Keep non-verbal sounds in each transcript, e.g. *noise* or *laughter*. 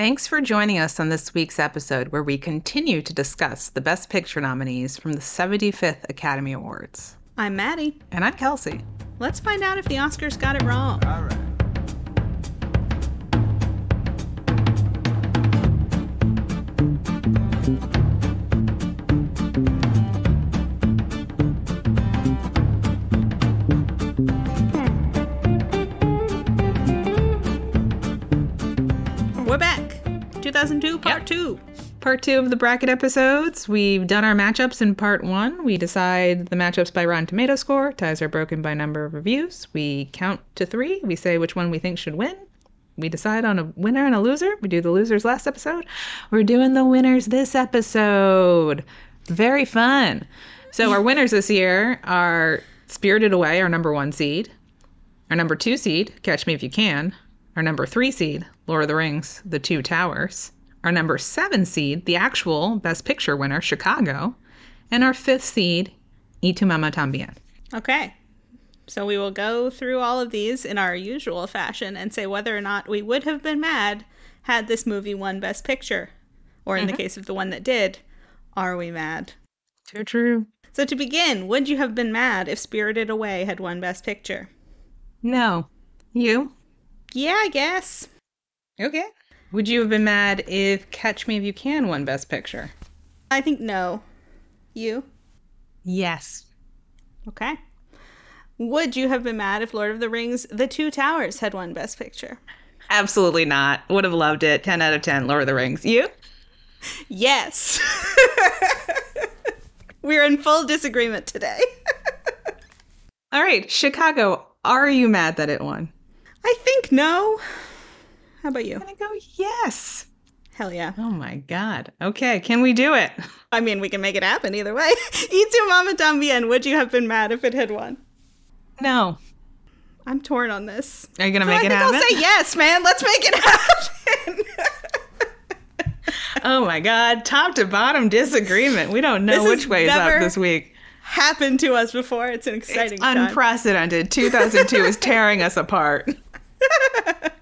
Thanks for joining us on this week's episode where we continue to discuss the Best Picture nominees from the 75th Academy Awards. I'm Maddie. And I'm Kelsey. Let's find out if the Oscars got it wrong. All right. We're 2002, part Yep. two. Part two of the bracket episodes. We've done our matchups in part one. We decide the matchups by Rotten Tomato score. Ties are broken by number of reviews. We count to three. We say which one we think should win. We decide on a winner and a loser. We do the losers last episode. We're doing the winners this episode. Very fun. So our winners this year are Spirited Away, our number one seed. Our number two seed, Catch Me If You Can. Our number three seed, Lord of the Rings, The Two Towers. Our number seven seed, the actual Best Picture winner, Chicago. And our fifth seed, Y Tu Mama Tambien. Okay. So we will go through all of these in our usual fashion and say whether or not we would have been mad had this movie won Best Picture. Or in the mm-hmm. case of the one that did, are we mad? Too true. So to begin, would you have been mad if Spirited Away had won Best Picture? No. You? Yeah, I guess. Okay. Would you have been mad if Catch Me If You Can won Best Picture? I think no. You? Yes. Okay. Would you have been mad if Lord of the Rings The Two Towers had won Best Picture? Absolutely not. Would have loved it. 10 out of 10, Lord of the Rings. You? Yes. *laughs* We're in full disagreement today. *laughs* All right. Chicago, are you mad that it won? I think no. How about you? I'm to go yes. Hell yeah. Oh my God. Okay. Can we do it? I mean, we can make it happen either way. *laughs* Y Tu Mama Tambien, would you have been mad if it had won? No. I'm torn on this. Are you going to So make I it happen? I'll say yes, man. Let's make it happen. *laughs* Oh my God. Top to bottom disagreement. We don't know This which way is up this week. Happened to us before. It's an exciting It's time. unprecedented. 2002 is tearing us apart. *laughs*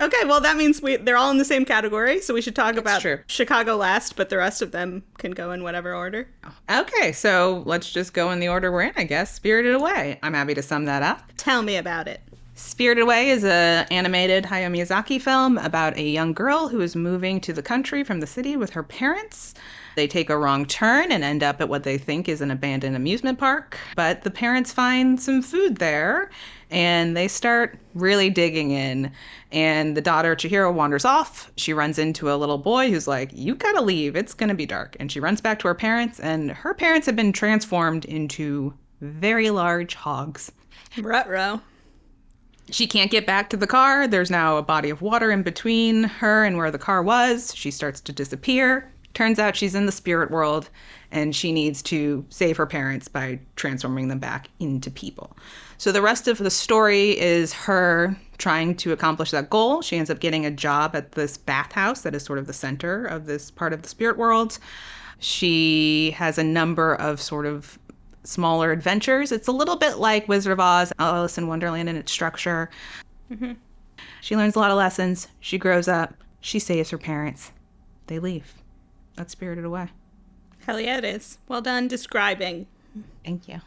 Okay, well that means we they're all in the same category, so we should talk about true. Chicago last, but the rest of them can go in whatever order. Okay, so let's just go in the order we're in, I guess. Spirited Away. I'm happy to sum that up. Tell me about it. Spirited Away is a animated Hayao Miyazaki film about a young girl who is moving to the country from the city with her parents. They take a wrong turn and end up at what they think is an abandoned amusement park, but the parents find some food there and they start really digging in. And the daughter Chihiro wanders off. She runs into a little boy who's like, "You got to leave. It's to be dark." And she runs back to her parents and her parents have been transformed into very large hogs. Rutro. She can't get back to the car. There's now a body of water in between her and where the car was. She starts to disappear. Turns out she's in the spirit world and she needs to save her parents by transforming them back into people. So the rest of the story is her trying to accomplish that goal. She ends up getting a job at this bathhouse that is sort of the center of this part of the spirit world. She has a number of sort of smaller adventures. It's a little bit like Wizard of Oz, Alice in Wonderland in its structure. Mm-hmm. She learns a lot of lessons. She grows up. She saves her parents. They leave. That's Spirited Away. Hell yeah, it is. Well done describing. Thank you.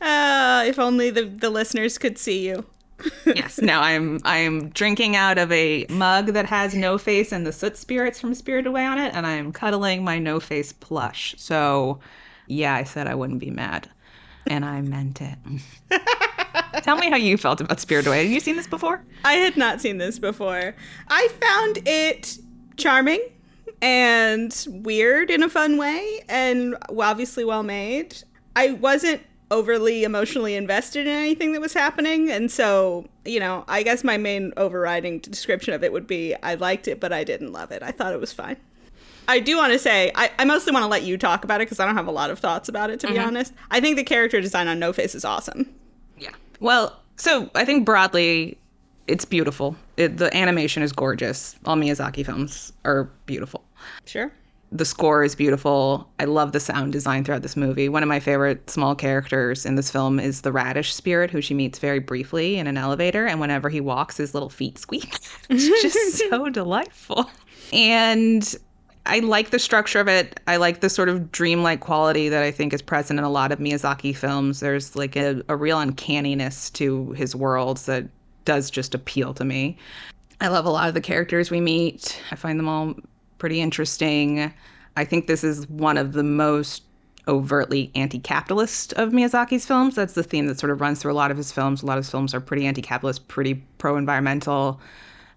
Uh, if only the, the listeners could see you. yes. Now I'm I'm drinking out of a mug that has No Face and the Soot Spirits from Spirited Away on it, and I'm cuddling my No Face plush. So, yeah, I said I wouldn't be mad, and I meant it. *laughs* Tell me how you felt about Spirited Away. Have you seen this before? I had not seen this before. I found it charming and weird in a fun way and obviously well made. I wasn't overly emotionally invested in anything that was happening and so, you know, I guess my main overriding description of it would be I liked it but I didn't love it. I thought it was fine. I do want to say I, I mostly want to let you talk about it because I don't have a lot of thoughts about it to be mm-hmm. honest. I think the character design on No Face is awesome. Yeah. Well, so I think broadly, it's beautiful. It, the animation is gorgeous. All Miyazaki films are beautiful. Sure. The score is beautiful. I love the sound design throughout this movie. One of my favorite small characters in this film is the radish spirit, who she meets very briefly in an elevator. And whenever he walks, his little feet squeak. *laughs* it's just *laughs* so delightful. And I like the structure of it. I like the sort of dreamlike quality that I think is present in a lot of Miyazaki films. There's like a, a real uncanniness to his worlds that does just appeal to me. I love a lot of the characters we meet. I find them all pretty interesting. I think this is one of the most overtly anti-capitalist of Miyazaki's films. That's the theme that sort of runs through a lot of his films. A lot of his films are pretty anti-capitalist, pretty pro-environmental.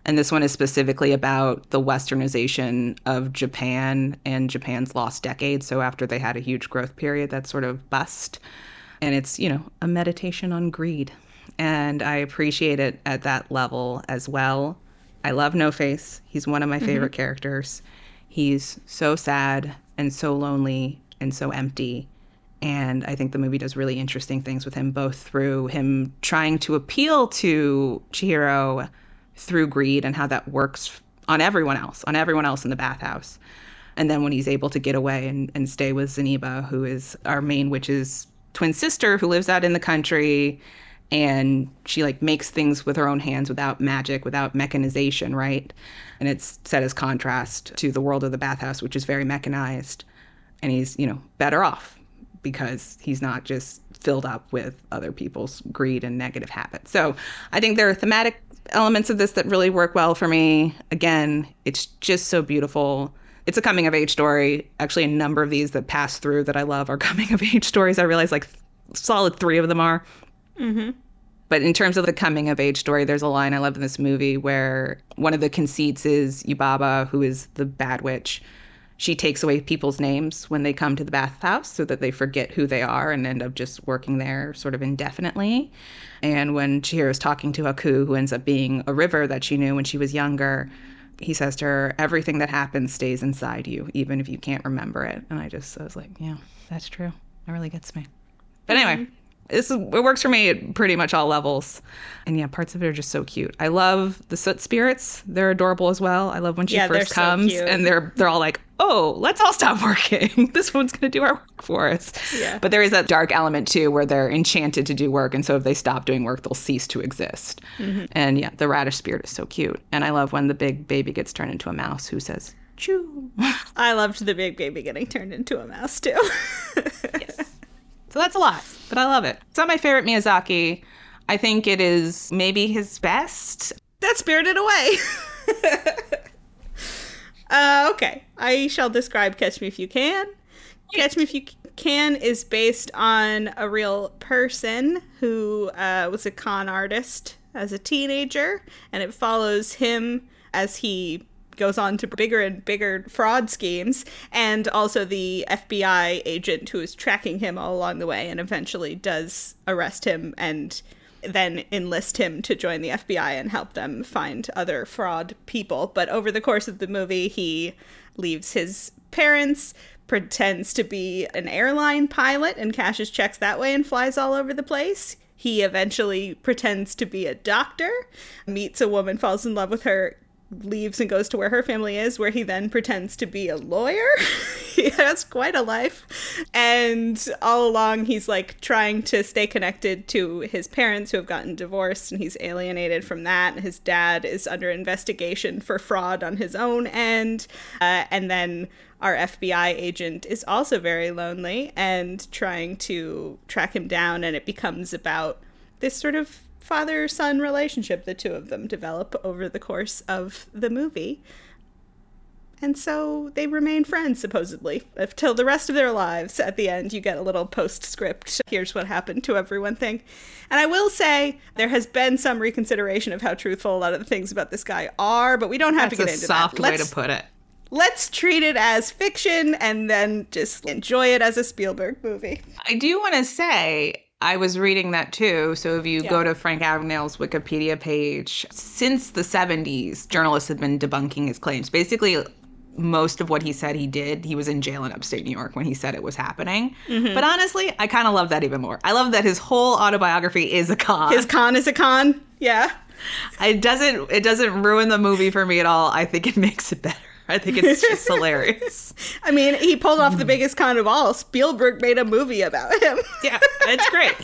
And this one is specifically about the westernization of Japan and Japan's lost decade. So after they had a huge growth period, that sort of bust. And it's, you know, a meditation on greed. And I appreciate it at that level as well. I love No Face. He's one of my mm-hmm. favorite characters. He's so sad and so lonely and so empty. And I think the movie does really interesting things with him, both through him trying to appeal to Chihiro through greed and how that works on everyone else, on everyone else in the bathhouse. And then when he's able to get away and, and stay with Zeniba, who is our main witch's twin sister who lives out in the country and she like makes things with her own hands without magic, without mechanization, right? And it's set as contrast to the world of the bathhouse, which is very mechanized. And he's, you know, better off because he's not just filled up with other people's greed and negative habits. So I think there are thematic elements of this that really work well for me. Again, it's just so beautiful. It's a coming of age story. Actually, a number of these that pass through that I love are *laughs* coming of age stories. I realize like solid three of them are. Mm-hmm. But in terms of the coming of age story, there's a line I love in this movie where one of the conceits is Yubaba, who is the bad witch. She takes away people's names when they come to the bathhouse so that they forget who they are and end up just working there sort of indefinitely. And when Chihiro's talking to Haku, who ends up being a river that she knew when she was younger, he says to her, Everything that happens stays inside you, even if you can't remember it. And I just I was like, Yeah, that's true. That really gets me. But anyway, this is, it works for me at pretty much all levels. And yeah, parts of it are just so cute. I love the soot spirits. They're adorable as well. I love when she Yeah, first comes cute. and they're they're all like, "Oh, let's all stop *laughs* working. this one's going to do our work for us." Yeah. But there is that dark element too where they're enchanted to do work and so if they stop doing work, they'll cease to exist. Mm-hmm. And yeah, the radish spirit is so cute. And I love when the big baby gets turned into a mouse who says, "Choo." I loved the big baby getting turned into a mouse too. *laughs* So that's a lot, but I love it. It's not my favorite Miyazaki. I think it is maybe his best. That's Spirited Away. *laughs* uh, okay, I shall describe Catch Me If You Can. Catch Me If You Can is based on a real person who uh, was a con artist as a teenager, and it follows him as he goes on to bigger and bigger fraud schemes, and also the FBI agent who is tracking him all along the way and eventually does arrest him and then enlist him to join the FBI and help them find other fraud people. But over the course of the movie, he leaves his parents, pretends to be an airline pilot, and cashes checks that way and flies all over the place. He eventually pretends to be a doctor, meets a woman, falls in love with her, leaves and goes to where her family is, where he then pretends to be a lawyer. *laughs* he has quite a life. And all along, he's like trying to stay connected to his parents who have gotten divorced, and he's alienated from that. His dad is under investigation for fraud on his own end. Uh, and then our FBI agent is also very lonely and trying to track him down, and it becomes about this sort of father son relationship the two of them develop over the course of the movie. And so they remain friends, supposedly, until the rest of their lives. At the end, you get a little postscript. Here's what happened to everyone thing. And I will say, there has been some reconsideration of how truthful a lot of the things about this guy are, but we don't have That's to get into soft that. way Let's, to put it. let's treat it as fiction and then just enjoy it as a Spielberg movie. I do want to say I was reading that too. So if you Yeah. go to Frank Abagnale's Wikipedia page, since the 70s, journalists have been debunking his claims. Basically, most of what he said he did, he was in jail in upstate New York when he said it was happening. Mm-hmm. But honestly, I kind of love that even more. I love that his whole autobiography is a con. His con is a con. Yeah. it doesn't it doesn't ruin the movie for me at all. I think it *laughs* makes it better. I think it's just hilarious. *laughs* I mean, he pulled off the biggest con of all. Spielberg made a movie about him. *laughs* Yeah, it's great.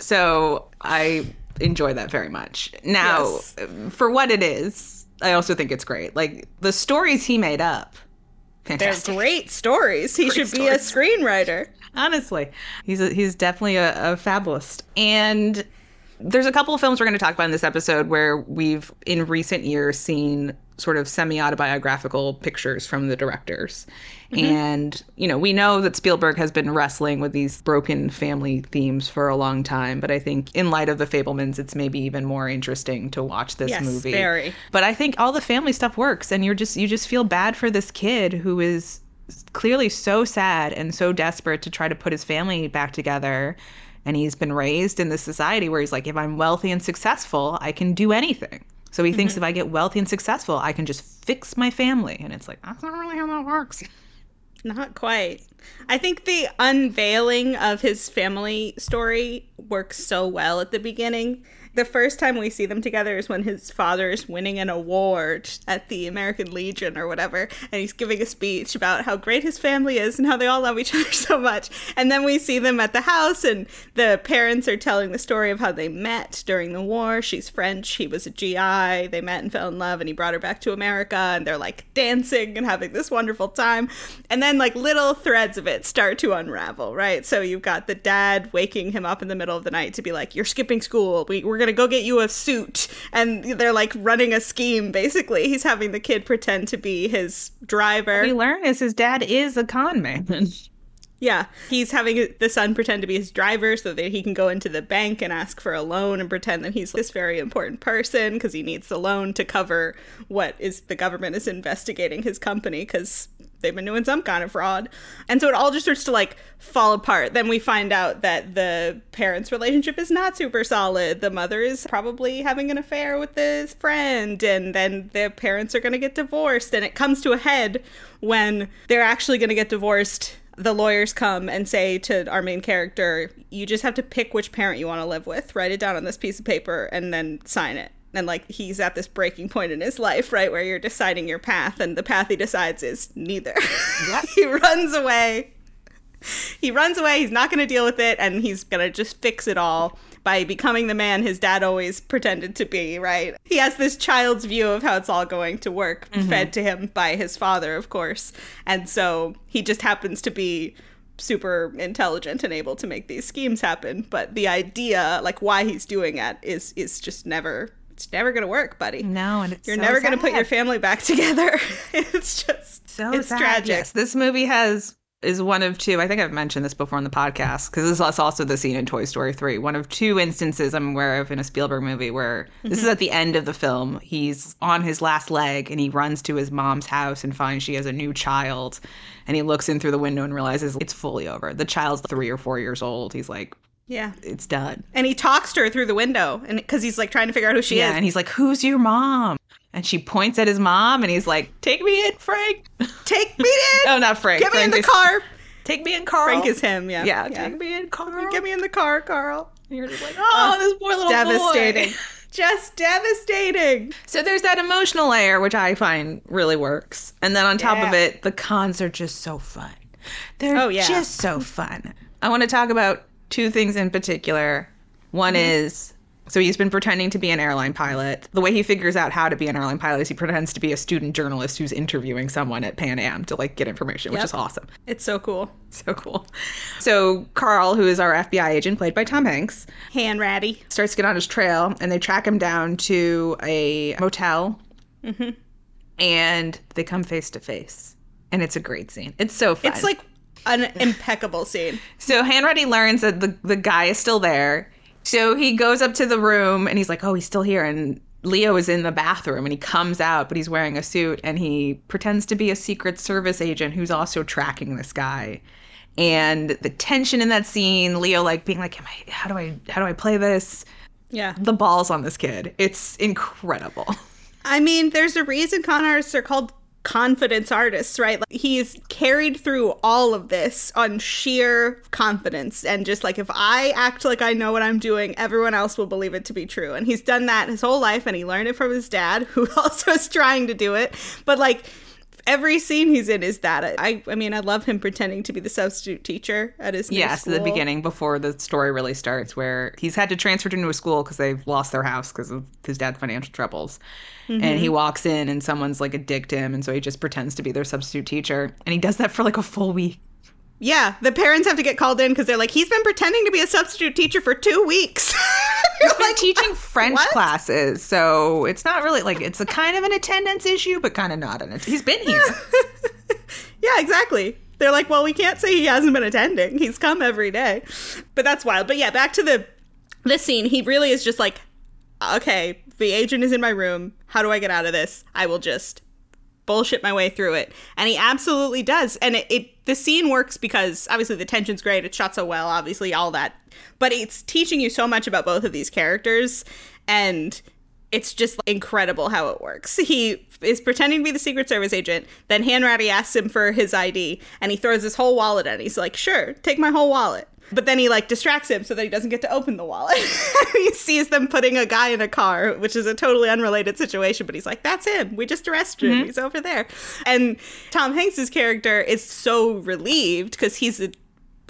So I enjoy that very much. Now, Yes. for what it is, I also think it's great. Like the stories he made up, They're great stories. He should be a screenwriter. Honestly, he's a, he's definitely a, a fabulist. And there's a couple of films we're going to talk about in this episode where we've in recent years seen sort of semi-autobiographical pictures from the directors. Mm-hmm. And you know, we know that Spielberg has been wrestling with these broken family themes for a long time, but I think in light of the Fabelmans it's maybe even more interesting to watch this Yes, movie. very. But I think all the family stuff works and you're just you just feel bad for this kid who is clearly so sad and so desperate to try to put his family back together and he's been raised in this society where he's like if I'm wealthy and successful, I can do anything. So he thinks mm-hmm. if I get wealthy and successful, I can just fix my family and it's like that's not really how that works. *laughs* Not quite. I think the unveiling of his family story works so well at the beginning. The first time we see them together is when his father is winning an award at the American Legion or whatever, and he's giving a speech about how great his family is and how they all love each *laughs* other so much. And then we see them at the house, and the parents are telling the story of how they met during the war. She's French, he was a GI, they met and fell in love, and he brought her back to America, and they're like dancing and having this wonderful time. And then, like, little threads of it start to unravel, right? So you've got the dad waking him up in the middle of the night to be like, You're skipping school. We, we're to go get you a suit. And they're like running a scheme, basically. He's having the kid pretend to be his driver. What We learn is his dad is a con man. Yeah, he's having the son pretend to be his driver so that he can go into the bank and ask for a loan and pretend that he's this very important person because he needs the loan to cover what is the government is investigating his company because they've been doing some kind of fraud. And so it all just starts to like fall apart. Then we find out that the parents' relationship is not super solid. The mother is probably having an affair with his friend, and then the parents are going to get divorced. And it comes to a head when they're actually going to get divorced the lawyers come and say to our main character, you just have to pick which parent you want to live with, write it down on this piece of paper, and then sign it. And like he's at this breaking point in his life, right, where you're deciding your path, and the path he decides is neither. *laughs* he runs away. He runs away. He's not going to deal with it, and he's going to just fix it all by becoming the man his dad always pretended to be, right? He has this child's view of how it's all going to work, mm-hmm. fed to him by his father, of course. And so he just happens to be super intelligent and able to make these schemes happen. But the idea, like why he's doing it, is is just never it's never gonna work, buddy. No, and it's You're so never gonna put your family back *laughs* together. it's just So it's sad. tragic. Yes, this movie has is one of two. I think I've mentioned this before on the podcast because this is also the scene in Toy Story three. One of two instances I'm aware of in a Spielberg movie where this Mm-hmm. is at the end of the film. He's on his last leg and he runs to his mom's house and finds she has a new child, and he looks in through the window and realizes it's fully over. The child's three or four years old. He's like, Yeah. it's done. And he talks to her through the window, and because he's like trying to figure out who she yeah, is. and he's like, "Who's your mom?" And she points at his mom, and he's like, "Take me in, Frank." *laughs* Take me in. oh, not Frank. Get me in the car. Take me in, Carl. Frank is him. Yeah. Yeah, take me in, Carl. Get me in the car, Carl. And you're just like, oh, oh this poor little Devastating. boy. *laughs* Just devastating. So there's that emotional layer, which I find really works. And then on top of it, the cons are just so fun. They're Oh, yeah. just so fun. I want to talk about two things in particular. One Mm-hmm. is so he's been pretending to be an airline pilot. The way he figures out how to be an airline pilot is he pretends to be a student journalist who's interviewing someone at Pan Am to like get information, which is awesome. It's so cool. *laughs* So cool. So Carl, who is our FBI agent played by Tom Hanks, Hanratty. starts to get on his trail and they track him down to a motel and they come face to face and it's a great scene it's so fun It's like an impeccable scene. so hanratty learns that the, the guy is still there so he goes up to the room and he's like oh he's still here and leo is in the bathroom and he comes out but he's wearing a suit and he pretends to be a secret service agent who's also tracking this guy and the tension in that scene leo like being like Am I, how do i how do i play this Yeah. the balls on this kid. It's incredible. I mean, there's a reason con artists are called confidence artists, right? Like, he's carried through all of this on sheer confidence and just like if I act like I know what I'm doing, everyone else will believe it to be true. And he's done that his whole life and he learned it from his dad, who *laughs* also is trying to do it. But like every scene he's in is that. I I mean, I love him pretending to be the substitute teacher at his new Yes, school. the beginning before the story really starts, where he's had to transfer to a new school because they've lost their house because of his dad's financial troubles. And he mm-hmm. walks in and someone's like a dick to him, and so he just pretends to be their substitute teacher. And he does that for like a full week. Yeah, the parents have to get called in because they're like, he's been pretending to be a substitute teacher for two weeks. *laughs* He's been like, teaching French what? classes, so it's not really like it's a kind of an attendance issue, but kind of not. And he's been here. *laughs* yeah, exactly. They're like, well, we can't say he hasn't been attending. He's come every day. But that's wild. But yeah, back to the this scene. He really is just like, okay, the agent is in my room. How do I get out of this? I will just bullshit my way through it. And he absolutely does. And it, it the scene works because obviously the tension's great. It's shot so well, obviously all that. But it's teaching you so much about both of these characters and it's just incredible how it works. He is pretending to be the Secret Service agent. Then Hanratty asks him for his ID, and he throws his whole wallet at. him. He's like, "Sure, take my whole wallet." But then he like distracts him so that he doesn't get to open the wallet. *laughs* he sees them putting a guy in a car, which is a totally unrelated situation. But he's like, "That's him. We just arrested him. He's over there." And Tom Hanks's character is so relieved because he's a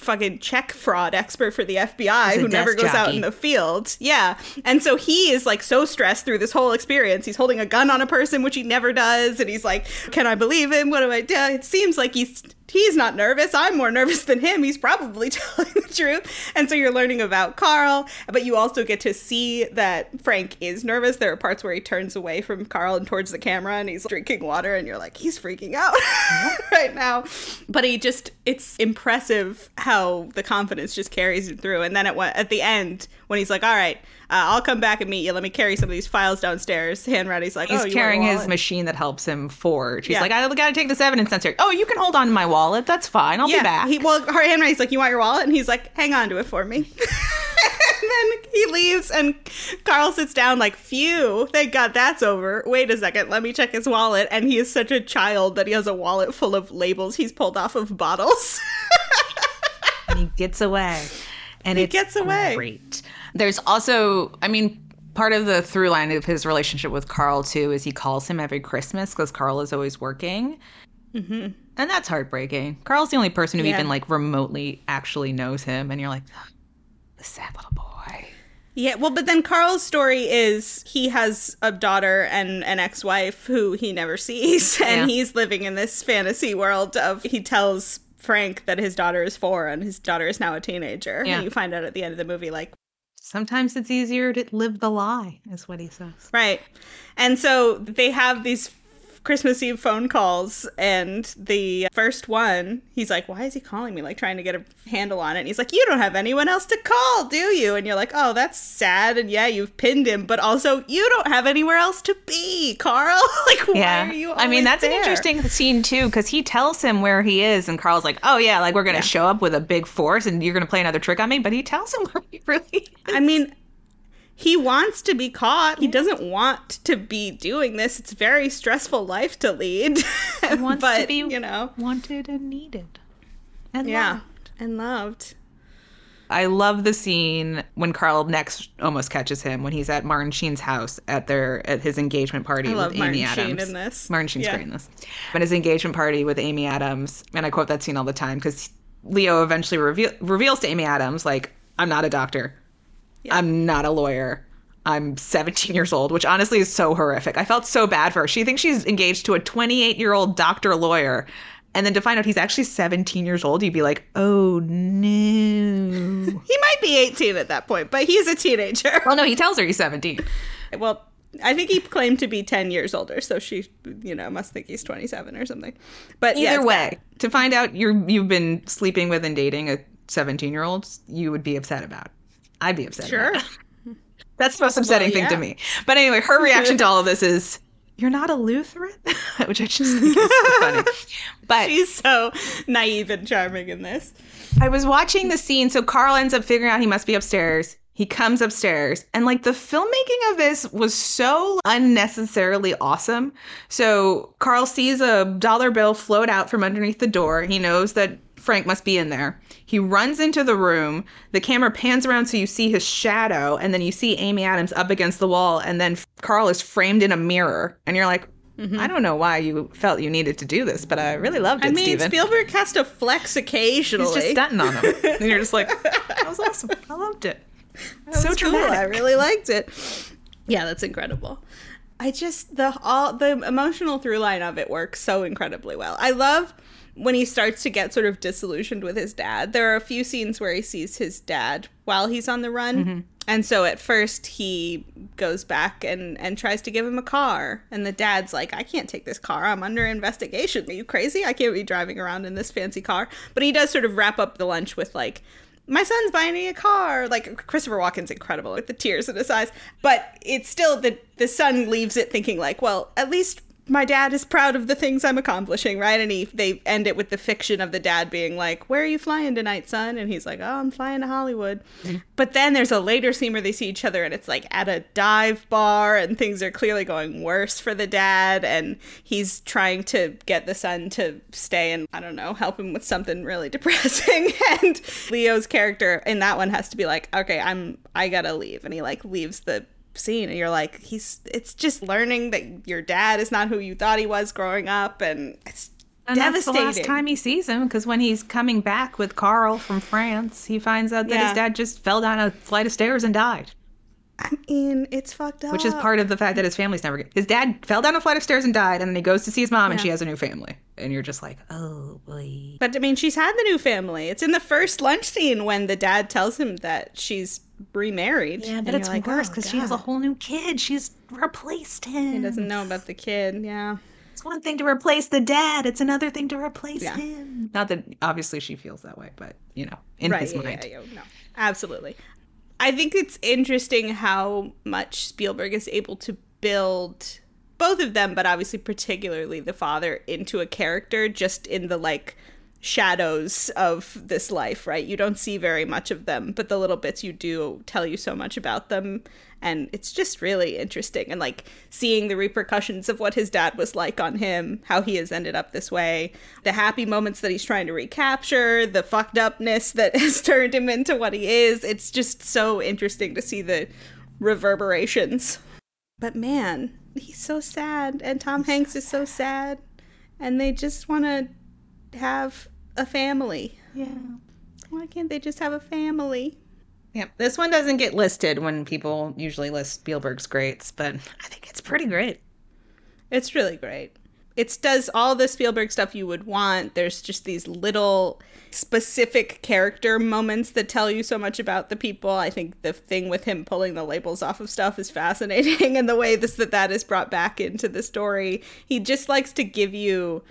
fucking check fraud expert for the FBI who never goes out in the field. Yeah. And so he is like so stressed through this whole experience. He's holding a gun on a person, which he never does. And he's like, Can I believe him? What do I do? It seems like he's he's not nervous. I'm more nervous than him. He's probably *laughs* telling the truth. And so you're learning about Carl, but you also get to see that Frank is nervous. There are parts where he turns away from Carl and towards the camera and he's drinking water and you're like, he's freaking out *laughs* right now. But he just it's impressive how the confidence just carries him through. And then at at the end when he's like, "All right, uh, I'll come back and meet you. Let me carry some of these files downstairs." *laughs* Hanratty's like, He's "Oh, you want a carrying his machine that helps him forge. He's Yeah. like, I gotta take this evidence sensor. Oh, you can hold on to my wallet. That's fine. I'll be back. He, well, Hanratty's like, "You want your wallet?" And he's like, "Hang on to it for me." *laughs* and then he leaves, and Carl sits down like, "Phew, thank God that's over." Wait a second, let me check his wallet. And he is such a child that he has a wallet full of labels he's pulled off of bottles. *laughs* and he gets away. And He it's gets away. Great. There's also, I mean, part of the through line of his relationship with Carl too is he calls him every Christmas because Carl is always working. Mm-hmm. And that's heartbreaking. Carl's the only person who Yeah. even like remotely actually knows him, and you're like, the sad little boy. Yeah, well, but then Carl's story is he has a daughter and an ex wife who he never sees, *laughs* and Yeah. he's living in this fantasy world of he tells Frank that his daughter is four and his daughter is now a teenager. Yeah. And you find out at the end of the movie, like, Sometimes it's easier to live the lie, is what he says. right. And so they have these Christmas Eve phone calls, and the first one, he's like, Why is he calling me? Like, trying to get a handle on it. And he's like, You don't have anyone else to call, do you? And you're like, Oh, that's sad. And yeah, you've pinned him, but also, you don't have anywhere else to be, Carl. *laughs* like, Yeah. why are you I mean, that's an interesting scene too, because he tells him where he is, and Carl's like, "Oh yeah, like we're gonna show up with a big force, and you're gonna play another trick on me." But he tells him *laughs* where he really is. I mean, he wants to be caught. He doesn't want to be doing this. It's a very stressful life to lead. He *laughs* wants but, to be you know, wanted and needed. And yeah, loved. and loved. I love the scene when Carl next almost catches him when he's at Martin Sheen's house at their at his engagement party I with love Amy Martin Adams. Sheen in this. Martin Sheen's Yeah. great in this. At his engagement party with Amy Adams, and I quote that scene all the time because Leo eventually reveal, reveals to Amy Adams like, "I'm not a doctor. I'm not a lawyer." I'm 17 years old, which honestly is so horrific. I felt so bad for her. She thinks she's engaged to a 28 year old doctor lawyer. And then to find out he's actually 17 years old, you'd be like, oh no. *laughs* He might be 18 at that point, but he's a teenager. well, no, he tells her he's 17. Well, I think he claimed to be 10 years older, so she, you know, must think he's 27 or something. But Either it's way, bad. to find out you're you've been sleeping with and dating a 17 year old, you would be upset about. I'd be upset. Sure. *laughs* That's the most upsetting thing to me. But anyway, her reaction to all of *laughs* this is, "You're not a Lutheran," *laughs* which I just think is so funny. But She's so naive and charming in this. I was watching the scene, so Carl ends up figuring out he must be upstairs. He comes upstairs, and like the filmmaking of this was so unnecessarily awesome. So Carl sees a dollar bill float out from underneath the door. He knows that Frank must be in there. He runs into the room. The camera pans around so you see his shadow, and then you see Amy Adams up against the wall, and then Carl is framed in a mirror. And you're like, mm-hmm. I don't know why you felt you needed to do this, but I really loved it, I mean, Steven. Spielberg has to flex occasionally. He's just stunting on him. *laughs* and you're just like, that was awesome. I loved it. so It's cool. I really liked it. Yeah, that's incredible. I just the all the emotional through line of it works so incredibly well. I love when he starts to get sort of disillusioned with his dad. There are a few scenes where he sees his dad while he's on the run. Mm-hmm. And so at first he goes back and and tries to give him a car and the dad's like I can't take this car. I'm under investigation. Are you crazy? I can't be driving around in this fancy car. But he does sort of wrap up the lunch with like my son's buying me a car. Like Christopher Walken's incredible with the tears in his eyes, but it's still the the son leaves it thinking like, well, at least my dad is proud of the things I'm accomplishing, right? And he they end it with the fiction of the dad being like, "Where are you flying tonight, son?" And he's like, "Oh, I'm flying to Hollywood." Mm-hmm. But then there's a later scene where they see each other and it's like at a dive bar and things are clearly going worse for the dad and he's trying to get the son to stay and I don't know, help him with something really *laughs* depressing and Leo's character in that one has to be like, "Okay, I'm I got to leave." And he like leaves the scene and you're like he's it's just learning that your dad is not who you thought he was growing up and it's And that's the devastating. last time he sees him because when he's coming back with Carl from France, he finds out that Yeah. his dad just fell down a flight of stairs and died, I mean, it's fucked up. which is part of the fact that his family's never. His dad fell down a flight of stairs and died, and then he goes to see his mom, and she has a new family, and you're just like, oh boy. But I mean, she's had the new family. It's in the first lunch scene when the dad tells him that she's remarried. Yeah, And but it's like, worse oh, because she has a whole new kid. She's replaced him. He doesn't know about the kid. Yeah. It's one thing to replace the dad. It's another thing to replace Yeah. him. Not that obviously she feels that way, but you know, in his yeah, mind. yeah, yeah, no, absolutely. I think it's interesting how much Spielberg is able to build both of them, but obviously particularly the father into a character just in the like shadows of this life, right? You don't see very much of them, but the little bits you do tell you so much about them. And it's just really interesting. And like seeing the repercussions of what his dad was like on him, how he has ended up this way, the happy moments that he's trying to recapture, the fucked upness that *laughs* has turned him into what he is. It's just so interesting to see the reverberations. But man, he's so sad. And Tom Hanks is so sad. And they just want to have a family. Yeah. Why can't they just have a family? Yep. This one doesn't get listed when people usually list Spielberg's greats, but I think it's pretty great. It's really great. It does all the Spielberg stuff you would want. There's just these little specific character moments that tell you so much about the people. I think the thing with him pulling the labels off of stuff is fascinating *laughs* and the way this that that is brought back into the story. He just likes to give you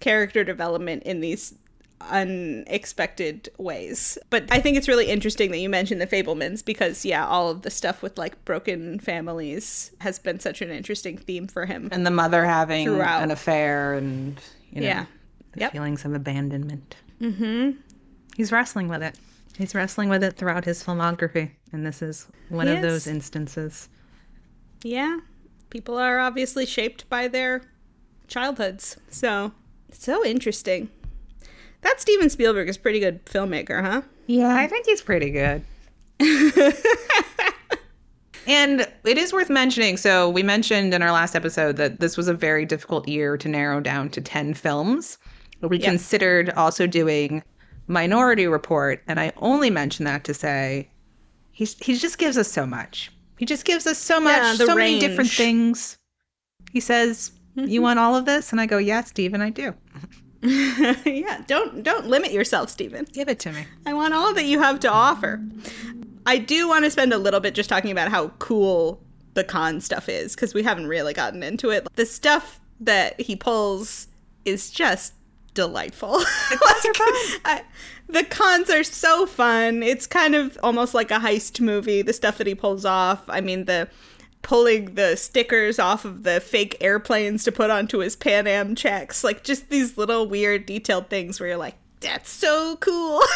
character development in these unexpected ways. But I think it's really interesting that you mentioned the Fabelmans because yeah, all of the stuff with like broken families has been such an interesting theme for him. And the mother having Throughout. an affair and, you know, Yeah. the Yep. feelings of abandonment. Mm-hmm. He's wrestling with it. He's wrestling with it throughout his filmography. And this is one He of those instances. Yeah. People are obviously shaped by their childhoods. So, so interesting. That Steven Spielberg is pretty good filmmaker, huh? Yeah, I think he's pretty good. *laughs* and it is worth mentioning. So, we mentioned in our last episode that this was a very difficult year to narrow down to 10 films. We Yep. considered also doing Minority Report. And I only mention that to say he's, he just gives us so much. He just gives us so much, Yeah, so many different things. He says, You mm-hmm. want all of this? And I go, Yes, Steven, I do. *laughs* yeah, don't don't limit yourself, Stephen. Give it to me. I want all that you have to offer. I do want to spend a little bit just talking about how cool the con stuff is because we haven't really gotten into it. The stuff that he pulls is just delightful. *laughs* The cons are fun. I, the cons are so fun. It's kind of almost like a heist movie. The stuff that he pulls off. I mean the pulling the stickers off of the fake airplanes to put onto his Pan Am checks. Like just these little weird detailed things where you're like, that's so cool. *laughs*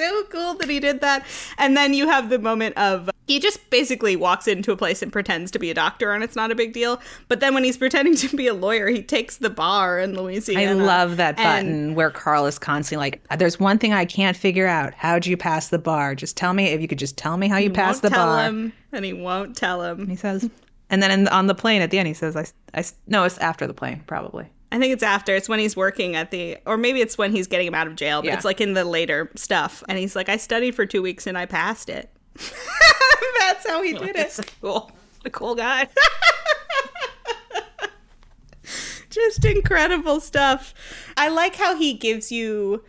So cool that he did that. And then you have the moment of he just basically walks into a place and pretends to be a doctor and it's not a big deal. But then when he's *laughs* pretending to be a lawyer, he takes the bar in Louisiana. I love that button where Carl is constantly like, "There's one thing I can't figure out. How'd you pass the bar? Just tell me if you could just tell me how you passed the tell bar." him, and he won't tell him. He says, And then in, on the plane at the end, he says, I, I, no, it's after the plane, probably. I think it's after. It's when he's working at the, or maybe it's when he's getting him out of jail, but Yeah. it's like in the later stuff. And he's like, I studied for two weeks and I passed it. *laughs* That's how he *laughs* did It's it. a cool, a cool guy. *laughs* Just incredible stuff. I like how he gives you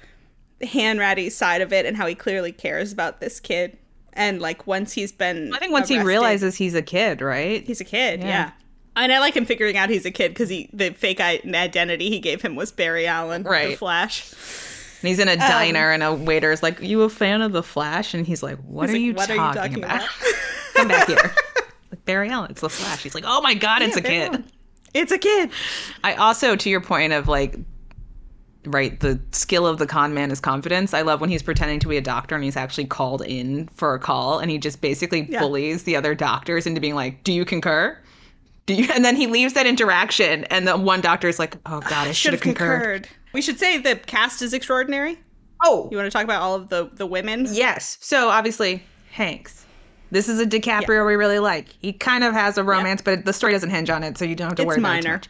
Hanratty's side of it and how he clearly cares about this kid. And like once he's been, I think once he realizes he's a kid, right? he's a kid, yeah. Yeah. And I like him figuring out he's a kid because he the fake identity he gave him was Barry Allen, the Right. Flash. And he's in a um, diner, and a waiter is like, "You a fan of the Flash?" And he's like, "What, He's are, like, you "What are you talking about? about?" *laughs* Come back here." *laughs* like Barry Allen, it's the Flash. He's like, "Oh my god, it's a Barry kid." Allen. It's a kid. I also, to your point of like, right, the skill of the con man is confidence. I love when he's pretending to be a doctor and he's actually called in for a call, and he just basically Yeah. bullies the other doctors into being like, "Do you concur?" Do you? And then he leaves that interaction, and the one doctor is like, "Oh God, I should have concurred." We should say the cast is extraordinary. Oh, You want to talk about all of the the women? Yes. So obviously, Hanks. This is a DiCaprio we really like. He kind of has a romance, but the story doesn't hinge on it, so you don't have to It's worry about it minor.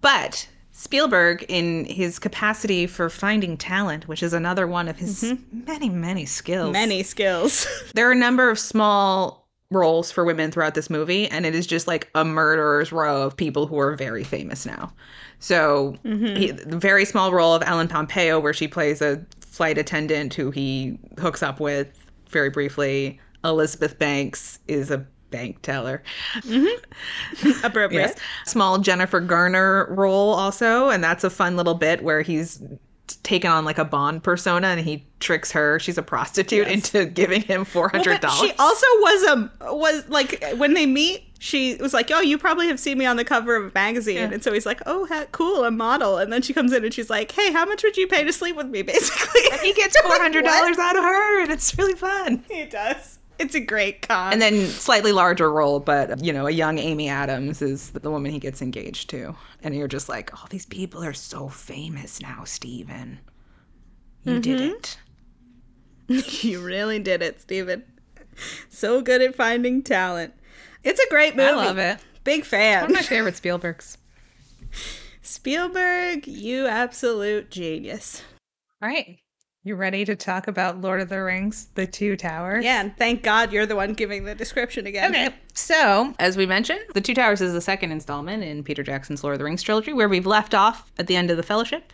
But Spielberg, in his capacity for finding talent, which is another one of his mm-hmm. many, many skills, Many skills. *laughs* there are a number of small roles for women throughout this movie, and it is just like a murderer's row of people who are very famous now. So, mm-hmm. he, the very small role of Ellen Pompeo, where she plays a flight attendant who he hooks up with very briefly. Elizabeth Banks is a bank teller. Mm-hmm. *laughs* Appropriate. Yes. Small Jennifer Garner role also, and that's a fun little bit where he's taken on like a Bond persona and he tricks her, she's a prostitute, Yes. into giving him four Well, hundred dollars. she also was a was like when they meet. She was like, "Oh, you probably have seen me on the cover of a magazine," Yeah. and so he's like, "Oh, ha- cool, a model." And then she comes in and she's like, "Hey, how much would you pay to sleep with me?" *laughs* Basically, he gets four hundred *laughs* dollars out of her, and it's really fun. He does. It's a great con. And then slightly larger role, but you know, a young Amy Adams is the woman he gets engaged to, and you're just like, oh, these people are so famous now, Stephen. You did Mm-hmm. it. *laughs* you really did it, Stephen. So good at finding talent. It's a great movie. I love it. Big fan. One of my favorite Spielbergs. Spielberg, you absolute genius. All right. You ready to talk about Lord of the Rings, The Two Towers? Yeah, and thank God you're the one giving the description again. Okay. So, as we mentioned, The Two Towers is the second installment in Peter Jackson's Lord of the Rings trilogy, where we've left off at the end of the Fellowship.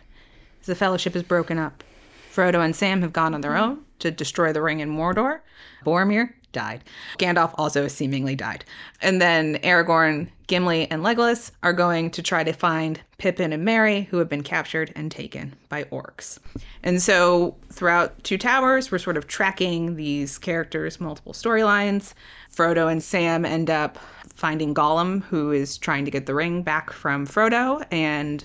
The Fellowship is broken up. Frodo and Sam have gone on their hmm. own to destroy the ring in Mordor. Boromir died. Gandalf also seemingly died. And then Aragorn, Gimli, and Legolas are going to try to find Pippin and Merry, who have been captured and taken by orcs. And so throughout Two Towers, we're sort of tracking these characters' multiple storylines. Frodo and Sam end up finding Gollum, who is trying to get the ring back from Frodo, and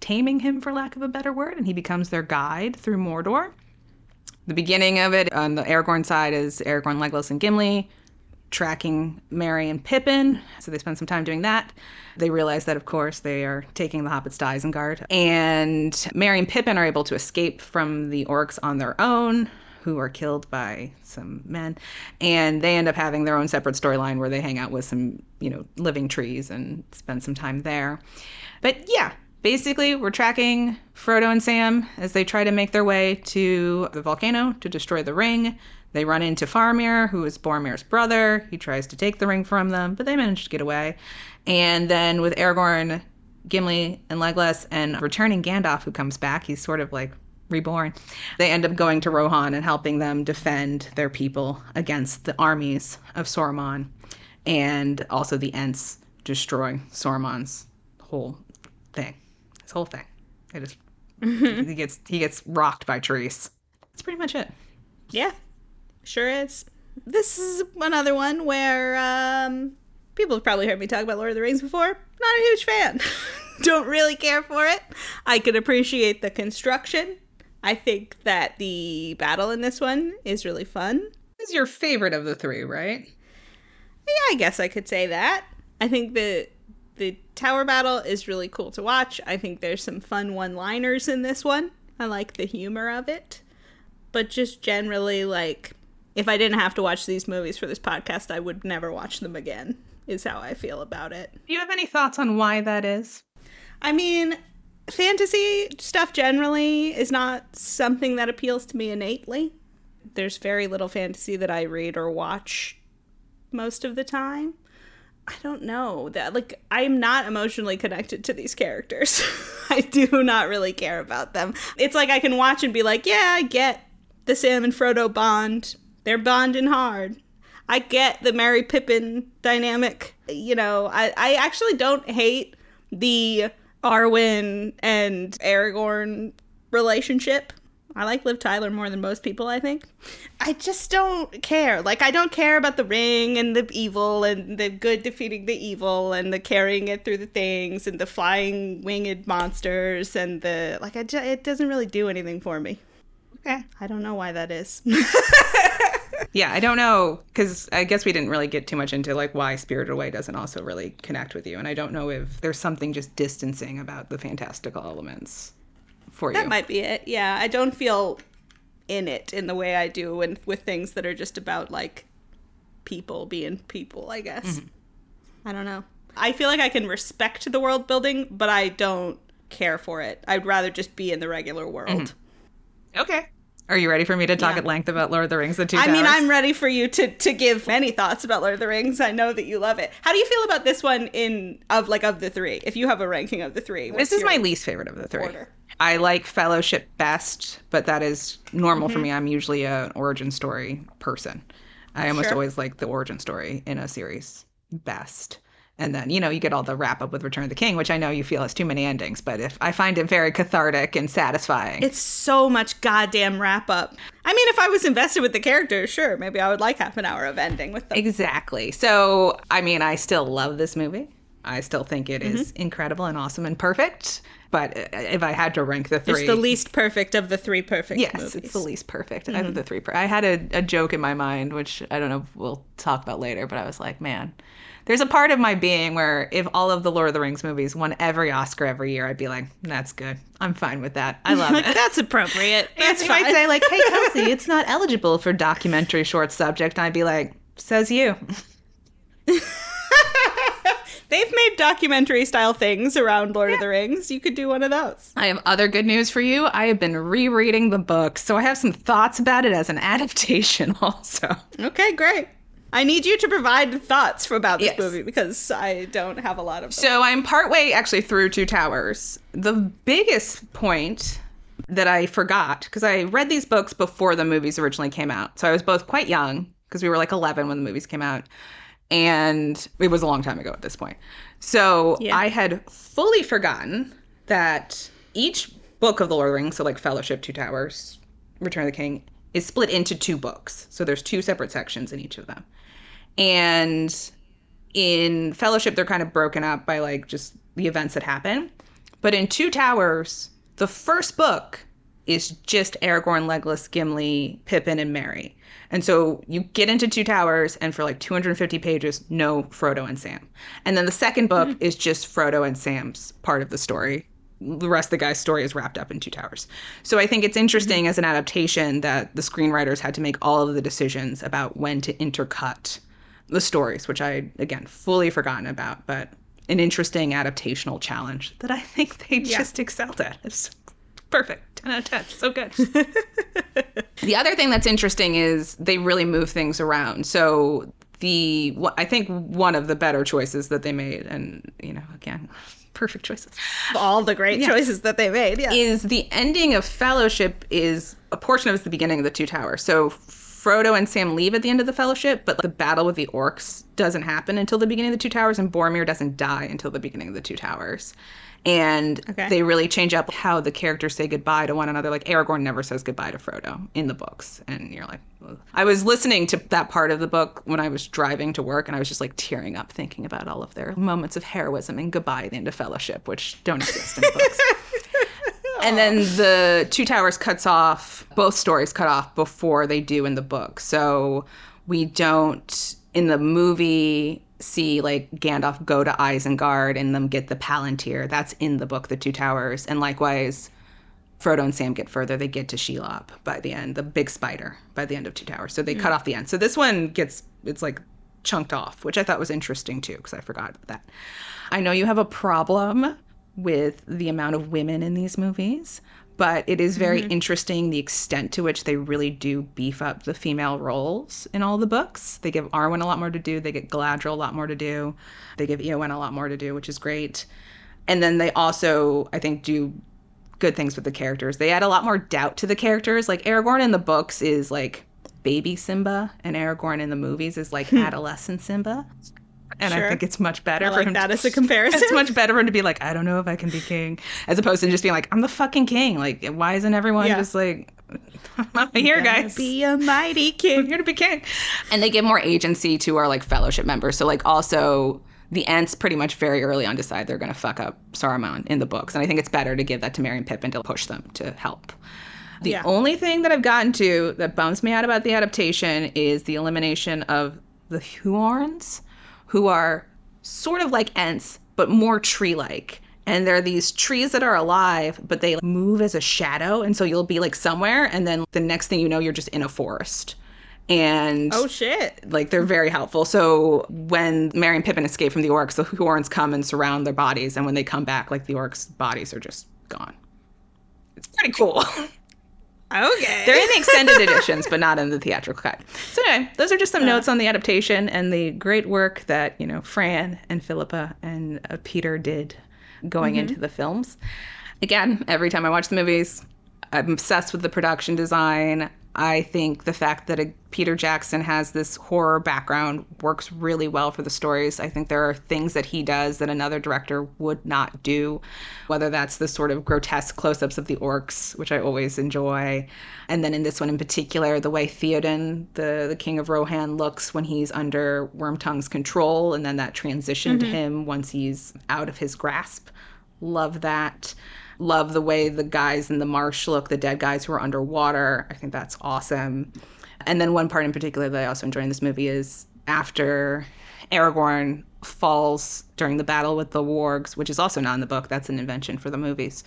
taming him, for lack of a better word, and he becomes their guide through Mordor. The beginning of it on the Aragorn side is Aragorn, Legolas, and Gimli tracking Merry and Pippin. So they spend some time doing that. They realize that, of course, they are taking the hobbits to Isengard. And Merry and Pippin are able to escape from the orcs on their own, who are killed by some men. And they end up having their own separate storyline where they hang out with some, you know, living trees and spend some time there. But yeah, basically, we're tracking Frodo and Sam as they try to make their way to the volcano to destroy the ring. They run into Faramir, who is Boromir's brother. He tries to take the ring from them, but they manage to get away. And then with Aragorn, Gimli, and Legolas, and returning Gandalf, who comes back, he's sort of like reborn. They end up going to Rohan and helping them defend their people against the armies of Sauron, and also the Ents destroy Sauron's whole thing. His whole thing. It is. he gets he gets rocked by trees. That's pretty much it. Yeah, sure is. This is another one where um, people have probably heard me talk about Lord of the Rings before. Not a huge fan. *laughs* Don't really care for it. I can appreciate the construction. I think that the battle in this one is really fun. This is your favorite of the three, right? Yeah, I guess I could say that. I think the the tower battle is really cool to watch. I think there's some fun one-liners in this one. I like the humor of it. But just generally like if I didn't have to watch these movies for this podcast, I would never watch them again. is how I feel about it. Do you have any thoughts on why that is? I mean, fantasy stuff generally is not something that appeals to me innately. There's very little fantasy that I read or watch most of the time. I don't know that like I'm not emotionally connected to these characters. *laughs* I do not really care about them. It's like I can watch and be like, yeah, I get the Sam and Frodo bond. They're bonding hard. I get the Merry Pippin dynamic. You know, I, I actually don't hate the Arwen and Aragorn relationship. I like Liv Tyler more than most people, I think. I just don't care. Like, I don't care about the ring and the evil and the good defeating the evil and the carrying it through the things and the flying winged monsters and the. Like, I just, it doesn't really do anything for me. Okay. I don't know why that is. *laughs* yeah, I don't know because I guess we didn't really get too much into like why Spirited Away doesn't also really connect with you, and I don't know if there's something just distancing about the fantastical elements for that you. might be it. Yeah, I don't feel in it in the way I do when with things that are just about like people being people. I guess. Mm-hmm. I don't know. I feel like I can respect the world building, but I don't care for it. I'd rather just be in the regular world. Mm-hmm. Okay. Are you ready for me to talk Yeah. at length about Lord of the Rings: The Two I mean, I'm ready for you to to give many thoughts about Lord of the Rings. I know that you love it. How do you feel about this one in of like of the three? If you have a ranking of the three, This is your- my least favorite of the three. order? I like Fellowship best, but that is normal Mm-hmm. for me. I'm usually an origin story person. I almost Sure. always like the origin story in a series best. And then, you know, you get all the wrap up with Return of the King, which I know you feel has too many endings, but if I find it very cathartic and satisfying. It's so much goddamn wrap up. I mean, if I was invested with the characters, sure, maybe I would like half an hour of ending with them. Exactly. So, I mean, I still love this movie. I still think it is Mm-hmm. incredible and awesome and perfect. But if I had to rank the three, It's the least perfect of the three perfect yes, movies. it's the least perfect Mm-hmm. of the three. Per- I had a, a joke in my mind, which I don't know if we'll talk about later, but I was like, man, there's a part of my being where if all of the Lord of the Rings movies won every Oscar every year, I'd be like, that's good. I'm fine with that. I love like, *laughs* it. that's appropriate. *laughs* That's fine. might say like, "Hey, *laughs* Kelsey, it's not eligible for documentary short subject." And I'd be like, "Says you." They've made documentary style things around Lord of the Rings. You could do one of those. I have other good news for you. I have been rereading the book, so I have some thoughts about it as an *laughs* adaptation, also. Okay, great. I need you to provide thoughts for, about this Yes. movie because I don't have a lot of them. So I'm partway actually through Two Towers. The biggest point that I forgot, because I read these books before the movies originally came out. So I was both quite young, because we were like 11 when the movies came out, and it was a long time ago at this point. So Yeah. I had fully forgotten that each book of the Lord of the Rings, so like Fellowship, Two Towers, Return of the King, is split into two books. So there's two separate sections in each of them. And in Fellowship, they're kind of broken up by like just the events that happen. But in Two Towers, the first book is just Aragorn, Legolas, Gimli, Pippin, and Merry. And so you get into Two Towers, and for like 250 pages, no Frodo and Sam. And then the second book mm-hmm. is just Frodo and Sam's part of the story. The rest of the guy's story is wrapped up in Two Towers. So I think it's mm-hmm. interesting as an adaptation that the screenwriters had to make all of the decisions about when to intercut the stories, which I again fully forgotten about, but an interesting adaptational challenge that I think they just excelled at. It's *laughs* perfect. 10 out of 10. So good. *laughs* the other thing that's interesting is they really move things around. So the wh- I think one of the better choices that they made, and you know, again, *laughs* perfect choices, All the great choices that they made. Yeah. is the ending of Fellowship is a portion of the beginning of the Two Towers. So Frodo and Sam leave at the end of the Fellowship, but the battle with the orcs doesn't happen until the beginning of the Two Towers, and Boromir doesn't die until the beginning of the Two Towers. And Okay. they really change up how the characters say goodbye to one another. Like Aragorn never says goodbye to Frodo in the books, and you're like, Ugh. I was listening to that part of the book when I was driving to work, and I was just like tearing up thinking about all of their moments of heroism and goodbye at the end of Fellowship, which don't exist in books. *laughs* And then the Two Towers cuts off, both stories cut off before they do in the book. So we don't, in the movie, see like Gandalf go to Isengard and them get the Palantir. That's in the book, The Two Towers. And likewise, Frodo and Sam get further. They get to Shelob by the end, the big spider by the end of Two Towers. So they cut hmm. off the end. So this one gets, it's like chunked off, which I thought was interesting too, because I forgot about that. I know you have a problem with the amount of women in these movies, but it is very mm-hmm. interesting the extent to which they really do beef up the female roles in all the books. They give Arwen a lot more to do, they get Galadriel a lot more to do, they give Eowyn a lot more to do, which is great. And then they also, I think, do good things with the characters. They add a lot more doubt to the characters. Like Aragorn in the books is like baby Simba, and Aragorn in the movies is like hmm. adolescent Simba. And I think it's much better I for like him that to, as a *laughs* comparison. it's much better for him to be like, I don't know if I can be king, as opposed to just being like, I'm the fucking king. Like, why isn't everyone Yeah. just like, *laughs* I'm here, guys? Be a mighty *laughs* I'm king. here to be king. And they give more agency to our like fellowship members. So like also the Ents pretty much very early on decide they're gonna fuck up Saruman in the books. And I think it's better to give that to Merry and Pippin to push them to help. The Yeah. only thing that I've gotten to that bums me out about the adaptation is the elimination of the Huorns, who are sort of like Ents, but more tree like. And they're these trees that are alive, but they move as a shadow. And so you'll be like somewhere, and then the next thing you know, you're just in a forest. And Oh shit. like they're very helpful. So when Merry and Pippin escape from the orcs, the Huorns come and surround their bodies, and when they come back, like the orcs' bodies are just gone. It's pretty cool. *laughs* Okay. They're in the extended *laughs* editions, but not in the theatrical cut. So anyway, those are just some notes on the adaptation and the great work that you know Fran and Philippa and uh, Peter did going into the films. Again, every time I watch the movies, I'm obsessed with the production design. I think the fact that a, Peter Jackson has this horror background works really well for the stories. I think there are things that he does that another director would not do, whether that's the sort of grotesque close ups of the orcs, which I always enjoy. And then in this one in particular, the way Theoden, the, the king of Rohan, looks when he's under Wormtongue's control, and then that transition to mm-hmm. him once he's out of his grasp. Love that. Love the way the guys in the marsh look, the dead guys who are underwater. I think that's awesome. And then one part in particular that I also enjoy in this movie is after Aragorn falls during the battle with the wargs, which is also not in the book. That's an invention for the movies.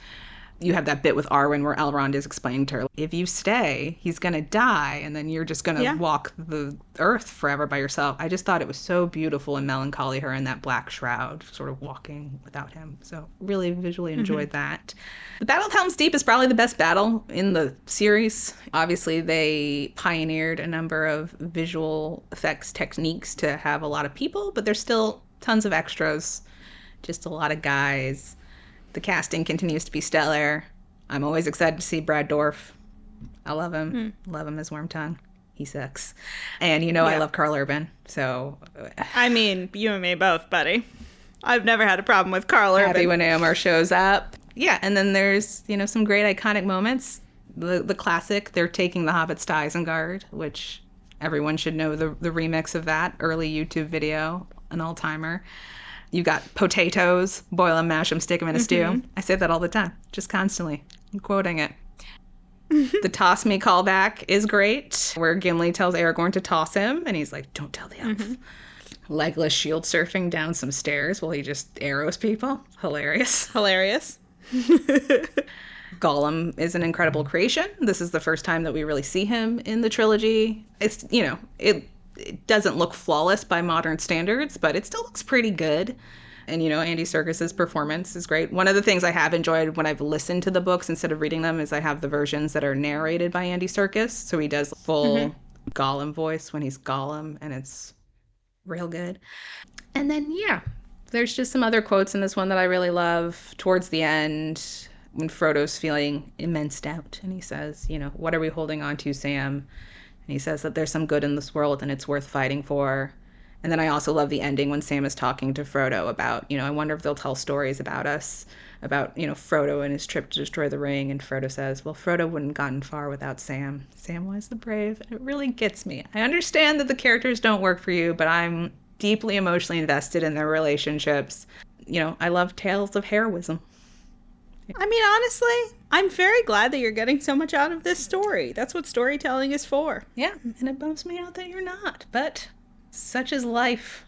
You have that bit with Arwen where Elrond is explaining to her, if you stay, he's going to die, and then you're just going to Yeah. walk the earth forever by yourself. I just thought it was so beautiful and melancholy, her in that black shroud, sort of walking without him. So, really visually mm-hmm. enjoyed that. The Battle of Helm's Deep is probably the best battle in the series. Obviously, they pioneered a number of visual effects techniques to have a lot of people, but there's still tons of extras, just a lot of guys. The casting continues to be stellar. I'm always excited to see Brad Dourif. I love him. Love him as Worm Tongue. He sucks. And you know I love Karl Urban, so uh, I mean, you and me both, buddy. I've never had a problem with Karl Urban. happy when Eomer shows up. Yeah, and then there's you know some great iconic moments. The the classic, they're taking the hobbits to Isengard, which everyone should know the the remix of that early YouTube video, an all timer. You got potatoes, boil them, mash them, stick them in a mm-hmm. stew. I say that all the time, just constantly. I'm quoting it. *laughs* the toss me callback is great, where Gimli tells Aragorn to toss him, and he's like, "Don't tell the elf." Mm-hmm. Legolas shield surfing down some stairs while he just arrows people. Hilarious. *laughs* Hilarious. Gollum is an incredible creation. This is the first time that we really see him in the trilogy. It's, you know, it, it doesn't look flawless by modern standards, but it still looks pretty good. And, you know, Andy Serkis's performance is great. One of the things I have enjoyed when I've listened to the books instead of reading them is I have the versions that are narrated by Andy Serkis. So he does full mm-hmm. Gollum voice when he's Gollum, and it's real good. And then, yeah, there's just some other quotes in this one that I really love. Towards the end, when Frodo's feeling immense doubt, and he says, You know, what are we holding on to, Sam? And he says that there's some good in this world and it's worth fighting for. And then I also love the ending when Sam is talking to Frodo about, you know, I wonder if they'll tell stories about us, about, you know, Frodo and his trip to destroy the ring. And Frodo says, Well, Frodo wouldn't have gotten far without Sam. Sam was the Brave. And it really gets me. I understand that the characters don't work for you, but I'm deeply emotionally invested in their relationships. You know, I love tales of heroism. *laughs* I mean, honestly, I'm very glad that you're getting so much out of this story. That's what storytelling is for. Yeah, and it bums me out that you're not, but such is life.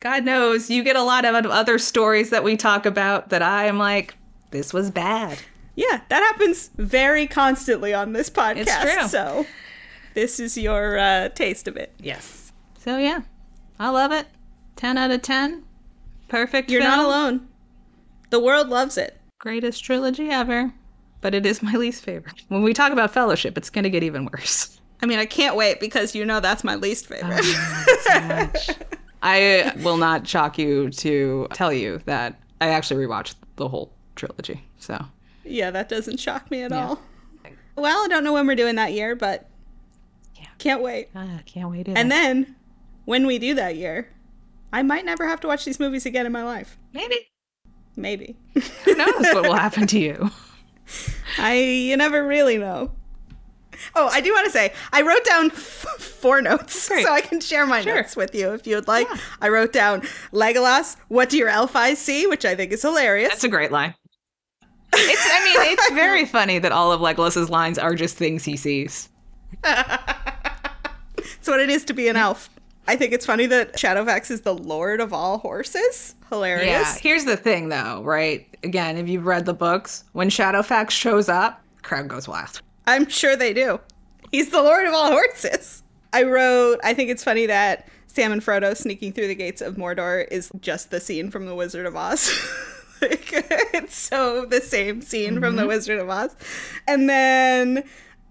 God knows you get a lot of other stories that we talk about that I am like, this was bad. Yeah, that happens very constantly on this podcast. It's true. So, this is your uh, taste of it. Yes. So yeah, I love it. 10 out of 10. Perfect. You're not alone. The world loves it. Greatest trilogy ever. But it is my least favorite. When we talk about Fellowship, it's going to get even worse. I mean, I can't wait because you know that's my least favorite. Oh, so. *laughs* I will not shock you to tell you that I actually rewatched the whole trilogy. So yeah, that doesn't shock me at all. Well, I don't know when we're doing that year, but Yeah. can't wait. I can't wait. Either. And then when we do that year, I might never have to watch these movies again in my life. maybe Maybe. who knows what will *laughs* happen to you. I you never really know. Oh, I do want to say I wrote down f- four notes Great. so I can share my Sure. notes with you if you would like. Yeah. I wrote down Legolas, what do your elf eyes see, which I think is hilarious. That's a great line. It's, I mean, it's *laughs* very funny that all of Legolas's lines are just things he sees. *laughs* It's what it is to be an elf. I think it's funny that Shadowfax is the lord of all horses. Hilarious. Yeah. Here's the thing, though, right? Again, if you've read the books, when Shadowfax shows up, crowd goes wild. I'm sure they do. He's the lord of all horses. I wrote, I think it's funny that Sam and Frodo sneaking through the gates of Mordor is just the scene from The Wizard of Oz. *laughs* like, it's so the same scene from The mm-hmm. Wizard of Oz. And then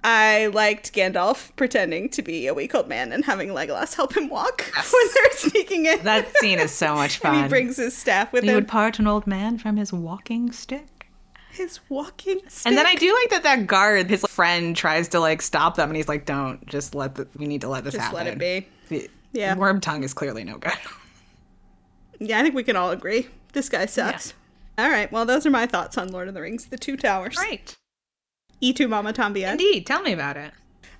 I liked Gandalf pretending to be a weak old man and having Legolas help him walk *laughs* when they're sneaking in. That scene is so much *laughs* fun. he brings his staff with he him. would part an old man from his walking stick. his walking stick. And then I do like that that guard, his friend, tries to like stop them, and he's like, "Don't just let the. We need to let this just happen." Just let it be. The- Yeah. Worm tongue is clearly no good. *laughs* Yeah, I think we can all agree. This guy sucks. All right, well, those are my thoughts on Lord of the Rings, The Two Towers. Right. Y Tu Mama Tambien. Indeed. Tell me about it.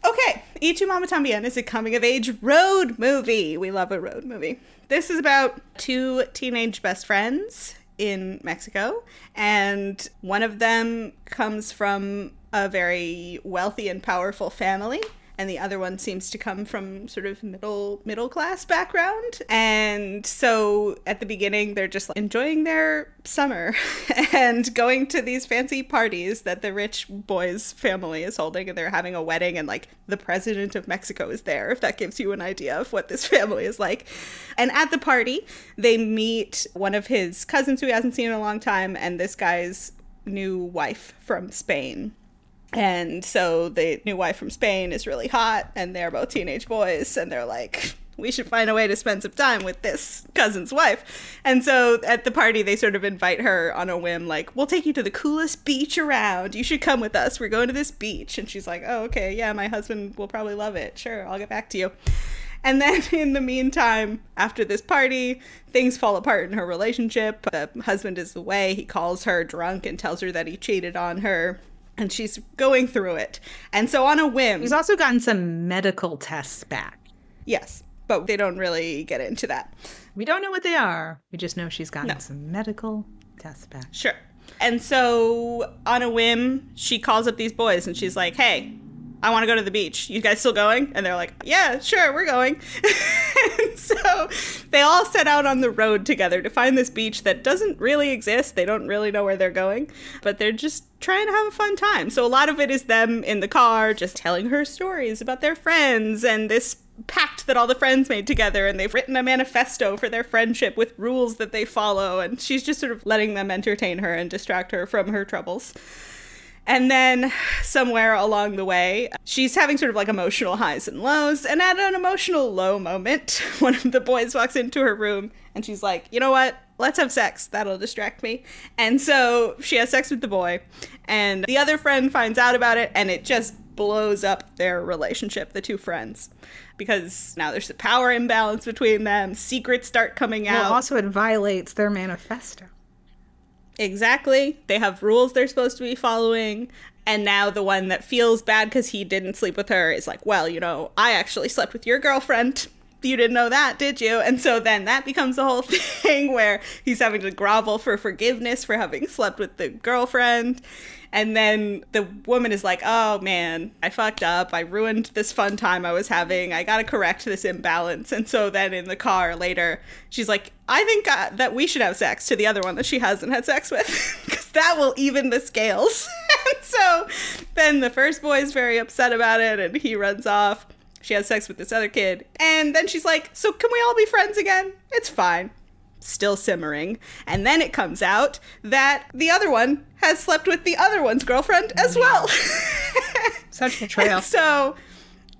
Okay, Y Tu Mama Tambien is a coming of age road movie. We love a road movie. This is about two teenage best friends in Mexico, and one of them comes from a very wealthy and powerful family. And the other one seems to come from sort of middle middle class background. And so at the beginning they're just like, enjoying their summer *laughs* and going to these fancy parties that the rich boy's family is holding and they're having a wedding and like the president of Mexico is there if that gives you an idea of what this *laughs* family is like. And at the party, they meet one of his cousins who he hasn't seen in a long time and this guy's new wife from Spain. And so the new wife from Spain is really hot, and they're both teenage boys, and they're like, we should find a way to spend some time with this cousin's wife. And so at the party, they sort of invite her on a whim, like, we'll take you to the coolest beach around. You should come with us. We're going to this beach. And she's like, oh, okay, yeah, my husband will probably love it. Sure, I'll get back to you. And then *laughs* in the meantime, after this party, things fall apart in her relationship. The husband is away. He calls her drunk and tells her that he cheated on her. And she's going through it. And so on a whim, He's also gotten some medical tests back. yes, but they don't really get into that. We don't know what they are. We just know she's gotten No. some medical tests back. Sure. And so on a whim, she calls up these boys and she's like, hey, I want to go to the beach. You guys still going? And they're like, yeah, sure, we're going. and *laughs* so they all set out on the road together to find this beach that doesn't really exist. They don't really know where they're going, but they're just trying to have a fun time. So a lot of it is them in the car just telling her stories about their friends and this pact that all the friends made together and they've written a manifesto for their friendship with rules that they follow and she's just sort of letting them entertain her and distract her from her troubles. And then somewhere along the way, she's having sort of like emotional highs and lows. And at an emotional low moment, *laughs* one of the boys walks into her room and she's like, you know what? Let's have sex. That'll distract me. And so she has sex with the boy. And the other friend finds out about it and it just blows up their relationship, the two friends. Because now there's a power imbalance between them. Secrets start coming out. Well, also, it violates their manifesto. Exactly. They have rules they're supposed to be following. And now the one that feels bad because he didn't sleep with her is like, well, you know, I actually slept with your girlfriend. You didn't know that, did you? And so then that becomes the whole *laughs* thing where he's having to grovel for forgiveness for having slept with the girlfriend. And then the woman is like, oh man, I fucked up. I ruined this fun time I was having. I gotta correct this imbalance. And so then in the car later, she's like, I think uh, that we should have sex to the other one that she hasn't had sex with *laughs* because that will even the scales. *laughs* and so then the first boy is very upset about it and he runs off. She has sex with this other kid. And then she's like, So can we all be friends again? It's fine. Still simmering. And then it comes out that the other one has slept with the other one's girlfriend as well. *laughs* Such *laughs* betrayal. So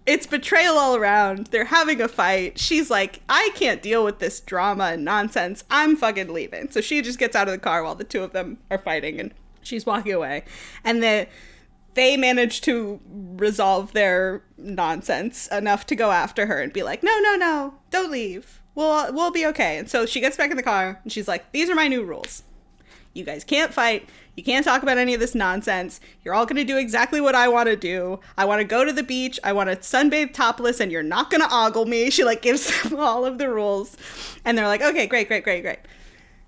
it's betrayal all around. They're having a fight. She's like, I can't deal with this drama and nonsense. I'm fucking leaving. So she just gets out of the car while the two of them are fighting and she's walking away. And the they manage to resolve their nonsense enough to go after her and be like, "No, no, no. Don't leave. We'll we'll be okay." And so she gets back in the car and she's like, "These are my new rules. You guys can't fight. You can't talk about any of this nonsense. You're all going to do exactly what I want to do. I want to go to the beach. I want to sunbathe topless and you're not going to ogle me. She like gives *laughs* them all of the rules. And they're like, "Okay, great, great, great, great."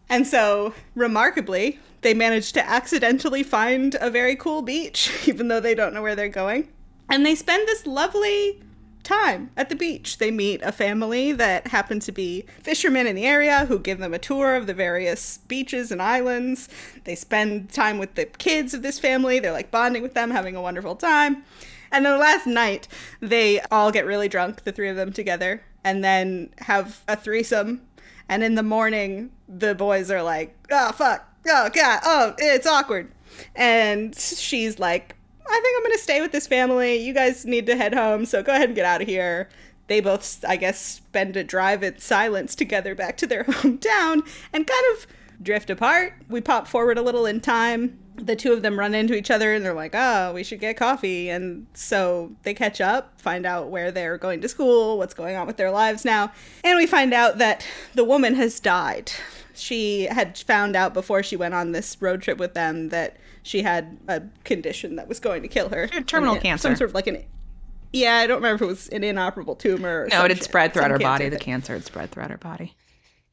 And so, remarkably, they manage to accidentally find a very cool beach *laughs* even though they don't know where they're going. And they spend this lovely time at the beach. They meet a family that happen to be fishermen in the area who give them a tour of the various beaches and islands. They spend time with the kids of this family. They're like bonding with them, having a wonderful time. And then the last night, they all get really drunk, the three of them together, and then have a threesome. And in the morning, the boys are like, oh, fuck, oh, God, oh, it's awkward. And she's like, I think I'm to stay with this family. You guys need to head home, so go ahead and get out of here. They both, I guess, spend a drive in silence together back to their *laughs* hometown and kind of drift apart. We pop forward a little in time. The two of them run into each other and they're like, oh, we should get coffee. And so they catch up, find out where they're going to school, what's going on with their lives now. And we find out that the woman has died. She had found out before she went on this road trip with them that she had a condition that was going to kill her. terminal it- cancer. Some sort of like an. Yeah, I don't remember if it was an inoperable tumor. Or no, it had spread throughout her body. The cancer had spread throughout her body.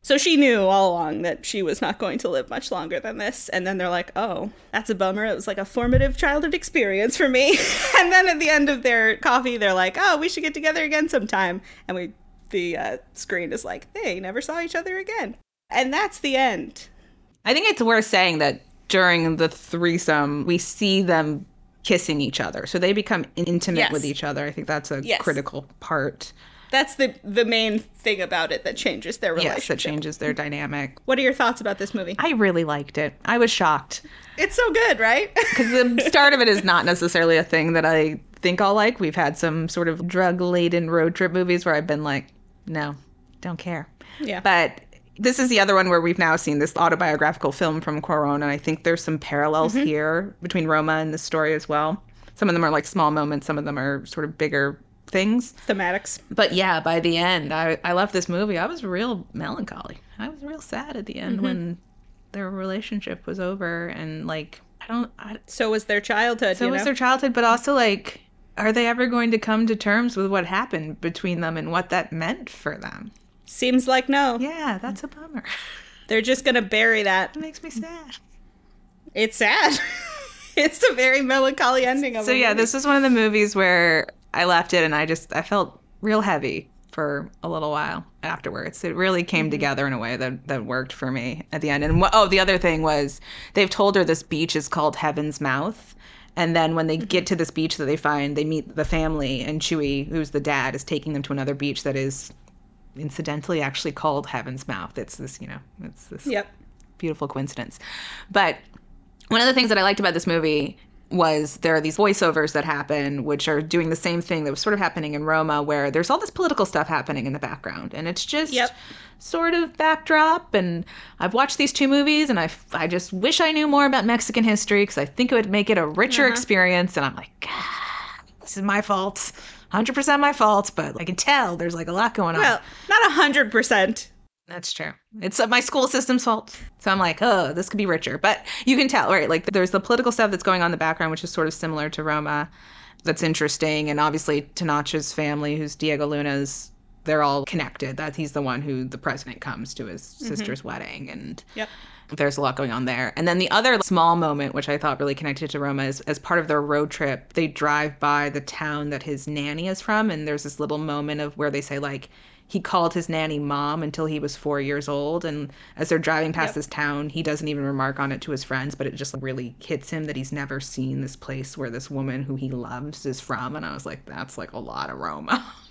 so she knew all along that she was not going to live much longer than this. And then they're like, oh, that's a bummer. It was like a formative childhood experience for me. *laughs* and then at the end of their coffee, they're like, oh, we should get together again sometime. And we, the uh, screen is like, they never saw each other again. And that's the end. I think it's worth saying that during the threesome, we see them kissing each other. So they become intimate Yes. with each other. I think that's a Yes. critical part. That's the the main thing about it that changes their relationship. Yes, that changes their dynamic. What are your thoughts about this movie? I really liked it. I was shocked It's so good, right? *laughs* because the start of it is not necessarily a thing that I think I'll like. We've had some sort of drug laden road trip movies where I've been like, no, don't care. yeah. But this is the other one where we've now seen this autobiographical film from Cuarón, and I think there's some parallels mm-hmm. here between Roma and this story as well. Some of them are like small moments, some of them are sort of bigger things. Thematics. But yeah, by the end, I, I left this movie. I was real melancholy. I was real sad at the end mm-hmm. when their relationship was over, and like I don't. I, So was their childhood. so was know? their childhood, but also like, are they ever going to come to terms with what happened between them and what that meant for them? Seems like no. Yeah, that's a bummer. *laughs* They're just gonna bury that. It makes me sad. It's sad. *laughs* it's a very melancholy ending of So yeah, movie. this was one of the movies where I left it and I just I felt real heavy for a little while afterwards. It really came mm-hmm. together in a way that that worked for me at the end. And oh, the other thing was they've told her this beach is called Heaven's Mouth. And then when they get mm-hmm. to this beach that they find, they meet the family, and Chuy, who's the dad, is taking them to another beach that is incidentally actually called Heaven's Mouth. It's this, you know, it's this Yep. beautiful coincidence. But one of the things that I liked about this movie was there are these voiceovers that happen, which are doing the same thing that was sort of happening in Roma, where there's all this political stuff happening in the background, and it's just Yep. sort of backdrop. And I've watched these two movies, and I, I just wish I knew more about Mexican history because I think it would make it a richer Uh-huh. experience. And I'm like, God, this is my fault. 100% my fault, but I can tell there's like a lot going on. Well, not a hundred percent. That's true. It's uh, my school system's fault. So I'm like, oh, this could be richer. But you can tell, right? Like there's the political stuff that's going on in the background, which is sort of similar to Roma. That's interesting. And obviously Tenoch's family, who's Diego Luna's, they're all connected. That he's the one who the president comes to his sister's wedding. And Yep. There's a lot going on there. And then the other small moment, which I thought really connected to Roma, is as part of their road trip, they drive by the town that his nanny is from. And there's this little moment of where they say, like, he called his nanny mom until he was four years old. And as they're driving past Yep. this town, he doesn't even remark on it to his friends, but it just really hits him that he's never seen this place where this woman who he loves is from. And I was like, that's like a lot of Roma. *laughs*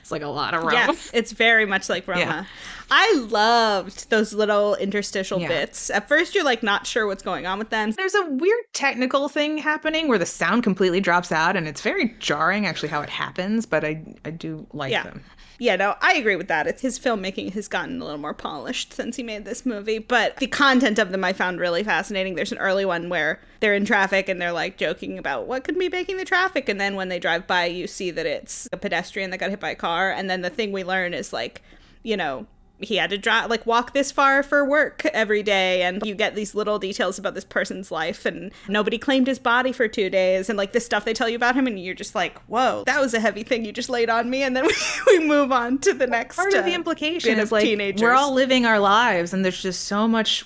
It's like a lot of Roma. Yeah, it's very much like Roma. Yeah. I loved those little interstitial Yeah. bits. At first, you're like not sure what's going on with them. There's a weird technical thing happening where the sound completely drops out, and it's very jarring actually how it happens. But I I do like Yeah. them. Yeah, no, I agree with that. It's his filmmaking has gotten a little more polished since he made this movie, but the content of them I found really fascinating. There's an early one where they're in traffic and they're like joking about what could be making the traffic, and then when they drive by, you see that it's a pedestrian that got hit by a car, and then the thing we learn is like, you know. He had to drive, like, walk this far for work every day, and you get these little details about this person's life, and nobody claimed his body for two days, and like this stuff they tell you about him, and you're just like, "Whoa, that was a heavy thing you just laid on me," and then *laughs* we, we move on to the next Part of the uh, implication is of like teenagers. we're all living our lives, and there's just so much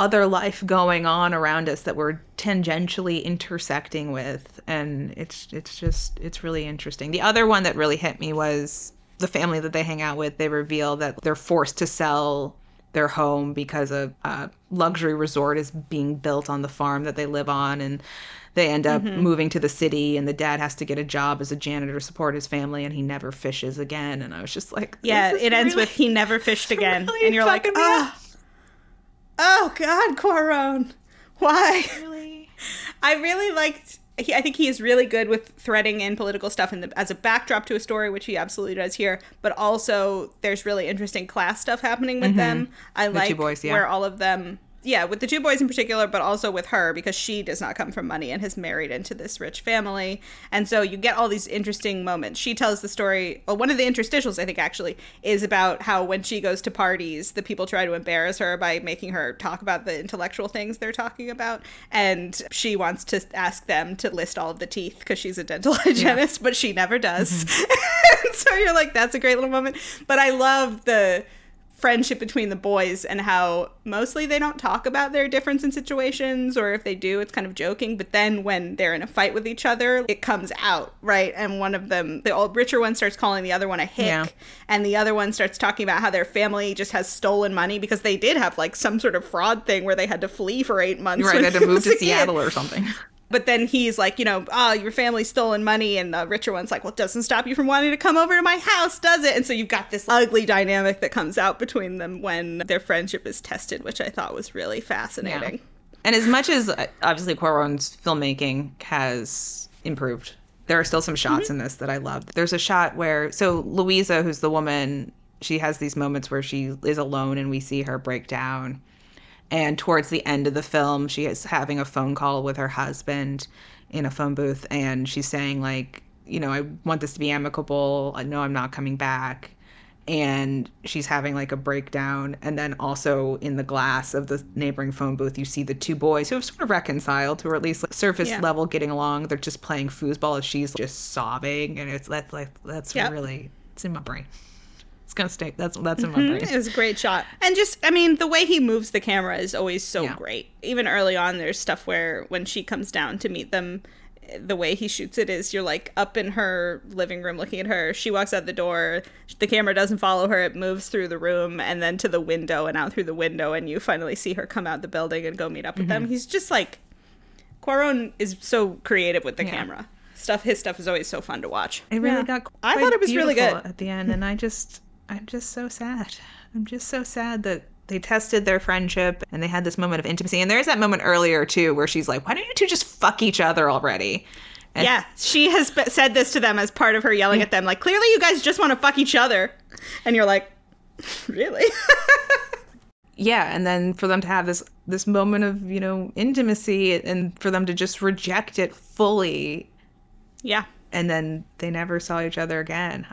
other life going on around us that we're tangentially intersecting with, and it's it's just it's really interesting. The other one that really hit me was the family that they hang out with. They reveal that they're forced to sell their home because a, a luxury resort is being built on the farm that they live on, and they end up Mm-hmm. moving to the city. And the dad has to get a job as a janitor to support his family, and he never fishes again. And I was just like, Yeah, it ends with he never fished *laughs* again, really and you're like, me oh, God, Cuarón, why? really I really liked. He, I think he is really good with threading in political stuff in the, as a backdrop to a story, which he absolutely does here. But also, there's really interesting class stuff happening with them. I Mm-hmm. like boys, yeah. where all of them, yeah, with the two boys in particular, but also with her because she does not come from money and has married into this rich family, and so you get all these interesting moments. She tells the story. Well, one of the interstitials, I think, actually, is about how when she goes to parties, the people try to embarrass her by making her talk about the intellectual things they're talking about, and she wants to ask them to list all of the teeth because she's a dental *laughs* hygienist, but she never does. Mm-hmm. *laughs* and so you're like, that's a great little moment. But I love the friendship between the boys and how mostly they don't talk about their difference in situations or if they do it's kind of joking but then when they're in a fight with each other it comes out right and one of them the old richer one starts calling the other one a hick Yeah. and the other one starts talking about how their family just has stolen money because they did have like some sort of fraud thing where they had to flee for eight months right, they had to move to a kid. Seattle or something. But then he's like, you know, oh, your family's stolen money, and the richer one's like, well, it doesn't stop you from wanting to come over to my house, does it? And so you've got this ugly dynamic that comes out between them when their friendship is tested, which I thought was really fascinating. And as much as uh, obviously Cuarón's filmmaking has improved, there are still some shots Mm-hmm. in this that I loved. There's a shot where so Luisa, who's the woman, she has these moments where she is alone and we see her break down. And towards the end of the film, she is having a phone call with her husband in a phone booth, and she's saying like, you know, I want this to be amicable. I know I'm not coming back and she's having like a breakdown and then also in the glass of the neighboring phone booth you see the two boys who have sort of reconciled who are at least like, surface Yeah. level getting along they're just playing foosball as she's just sobbing and it's that's like that's Yep. really it's in my brain it's gonna stay that's that's in my Mhm, brain It was a great shot. And just, I mean, the way he moves the camera is always so Yeah. great. Even early on, there's stuff where when she comes down to meet them, the way he shoots it is you're like up in her living room looking at her. She walks out the door. The camera doesn't follow her. It moves through the room and then to the window and out through the window. And you finally see her come out the building and go meet up with them. Mm-hmm. He's just like, Cuarón is so creative with the Yeah. camera. Stuff, his stuff is always so fun to watch. it really Yeah. got I thought it was really beautiful good. at the end and i just i'm just so sad i'm just so sad that they tested their friendship and they had this moment of intimacy and there's that moment earlier too where she's like why don't you two just fuck each other already and Yeah, she has said this to them as part of her yelling at them, like, clearly you guys just want to fuck each other. And you're like, *laughs* really? *laughs* yeah and then for them to have this this moment of you know intimacy and for them to just reject it fully yeah. and then they never saw each other again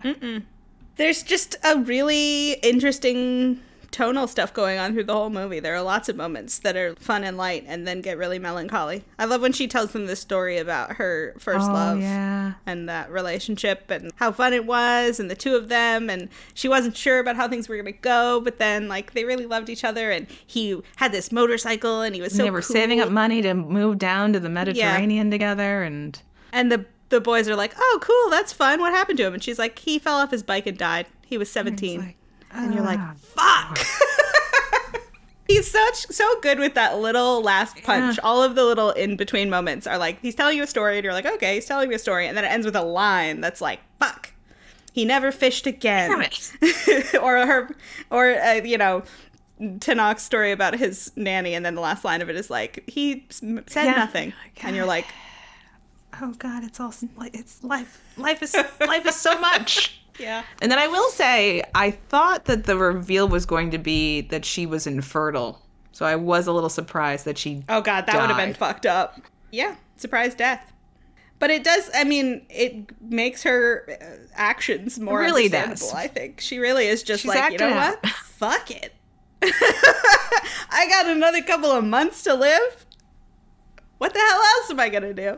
There's just a really interesting tonal stuff going on through the whole movie. There are lots of moments that are fun and light and then get really melancholy. I love when she tells them the story about her first oh love. yeah and that relationship and how fun it was and the two of them and she wasn't sure about how things were going to go but then like they really loved each other and he had this motorcycle and he was so they were saving up money to move down to the mediterranean together and and the the boys are like oh cool that's fun. What happened to him? And she's like he fell off his bike and died. He was 17 like, and you're like ah, fuck. *laughs* he's such so good with that little last punch. All of the little in between moments are like he's telling you a story and you're like okay he's telling me a story. And then it ends with a line that's like fuck. He never fished again. *laughs* Or her, or uh, you know, Tenoch's story about his nanny, and then the last line of it is like he s- said Yeah. nothing, and you're like, Oh God, it's all it's life. Life is life is so much. *laughs* yeah, And then I will say, I thought that the reveal was going to be that she was infertile. So I was a little surprised that she. oh god, that would have been fucked up. Yeah, surprise death. But it does. I mean, it makes her uh, actions more It really understandable. does. I think she really is just She's like, you know acting what? *laughs* Fuck it. *laughs* I got another couple of months to live. What the hell else am I gonna do?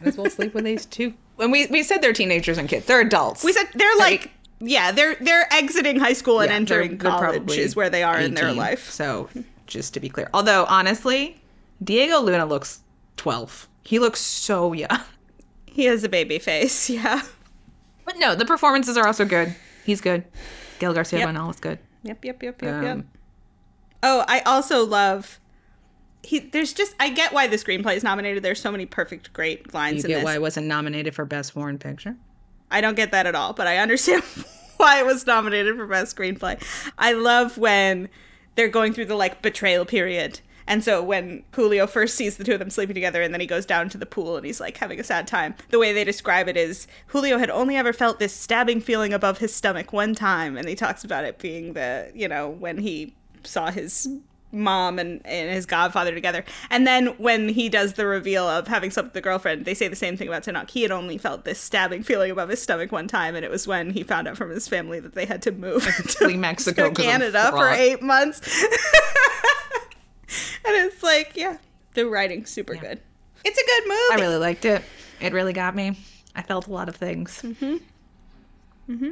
Might as well sleep with these two. When we we said they're teenagers and kids, they're adults. We said they're like, yeah, they're they're exiting high school and Yeah, entering they're- they're college is where they are in their life. So just to be clear, although honestly, Diego Luna looks twelve. He looks so young. He has a baby face, *laughs* yeah. But no, the performances are also good. He's good. Gael Garcia Yep. Bernal is good. Yep, yep, yep, yep, yep. Um, Oh, I also love. He, there's just I get why the screenplay is nominated. There's so many perfect, great lines You in get why I wasn't nominated for Best Foreign Picture? I don't get that at all, but I understand *laughs* why it was nominated for best screenplay. I love when they're going through the like betrayal period. And so when Julio first sees the two of them sleeping together and then he goes down to the pool and he's like having a sad time, the way they describe it is Julio had only ever felt this stabbing feeling above his stomach one time and he talks about it being the, you know, when he saw his mom and, and his godfather together. And then when he does the reveal of having slept with the girlfriend, they say the same thing about Tenoch. He had only felt this stabbing feeling above his stomach one time, and it was when he found out from his family that they had to move *laughs* to, Mexico to Canada for eight months. *laughs* and it's like, yeah, the writing's super good. It's a good movie. I really liked it. It really got me. I felt a lot of things. Mm-hmm. Mm-hmm.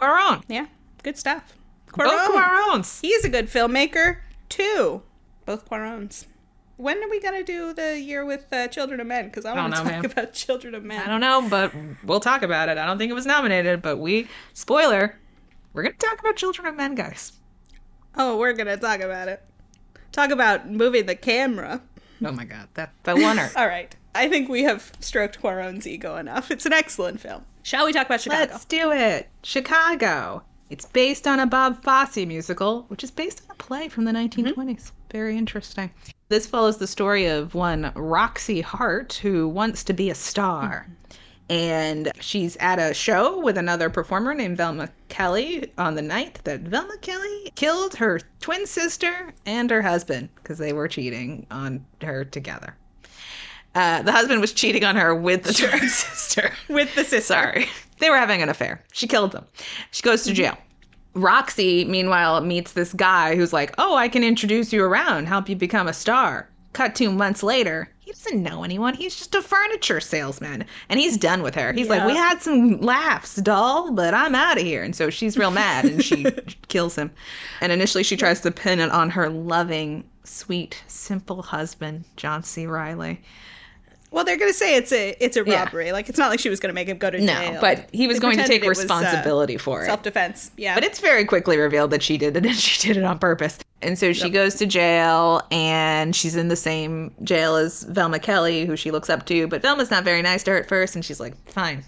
Cuarón. yeah, good stuff. Both Cuarón. Cuaróns. He's a good filmmaker too. Both Cuaróns. When are we gonna do the year with uh, Children of Men? Because I want to talk man. about Children of Men. I don't know, but we'll talk about it. I don't think it was nominated, but we, spoiler, we're to talk about Children of Men, guys. Oh, we're gonna talk about it. Talk about moving the camera. Oh my God. That, that winner. *laughs* All right. I think we have stroked Cuarón's ego enough. It's an excellent film. Shall we talk about Chicago? Let's do it. Chicago. It's based on a Bob Fosse musical, which is based on a play from the mm-hmm. 1920s. Very interesting. This follows the story of one Roxie Hart who wants to be a star. Mm-hmm. And she's at a show with another performer named Velma Kelly on the night that Velma Kelly killed her twin sister and her husband because they were cheating on her together. Uh, the husband was cheating on her with the twin *laughs* sister. With the sister. Sorry. They were having an affair. She killed them. She goes to mm-hmm. jail. Roxy, meanwhile, meets this guy who's like, Oh, I can introduce you around, help you become a star. Cut two months later, he doesn't know anyone. He's just a furniture salesman. And he's done with her. He's like, We had some laughs, doll, but I'm out of here. And so she's real mad and she *laughs* kills him. And initially, she tries to pin it on her loving, sweet, simple husband, John C. Reilly. Well, they're gonna say it's a it's a Yeah. robbery. Like it's not like she was gonna make him go to jail. No, but he was They going to take it was, uh, responsibility for it. Self defense. Yeah. But it's very quickly revealed that she did *laughs* it and she did it on purpose. And so she goes to jail and she's in the same jail as Velma Kelly, who she looks up to. But Velma's not very nice to her at first. And she's like, fine,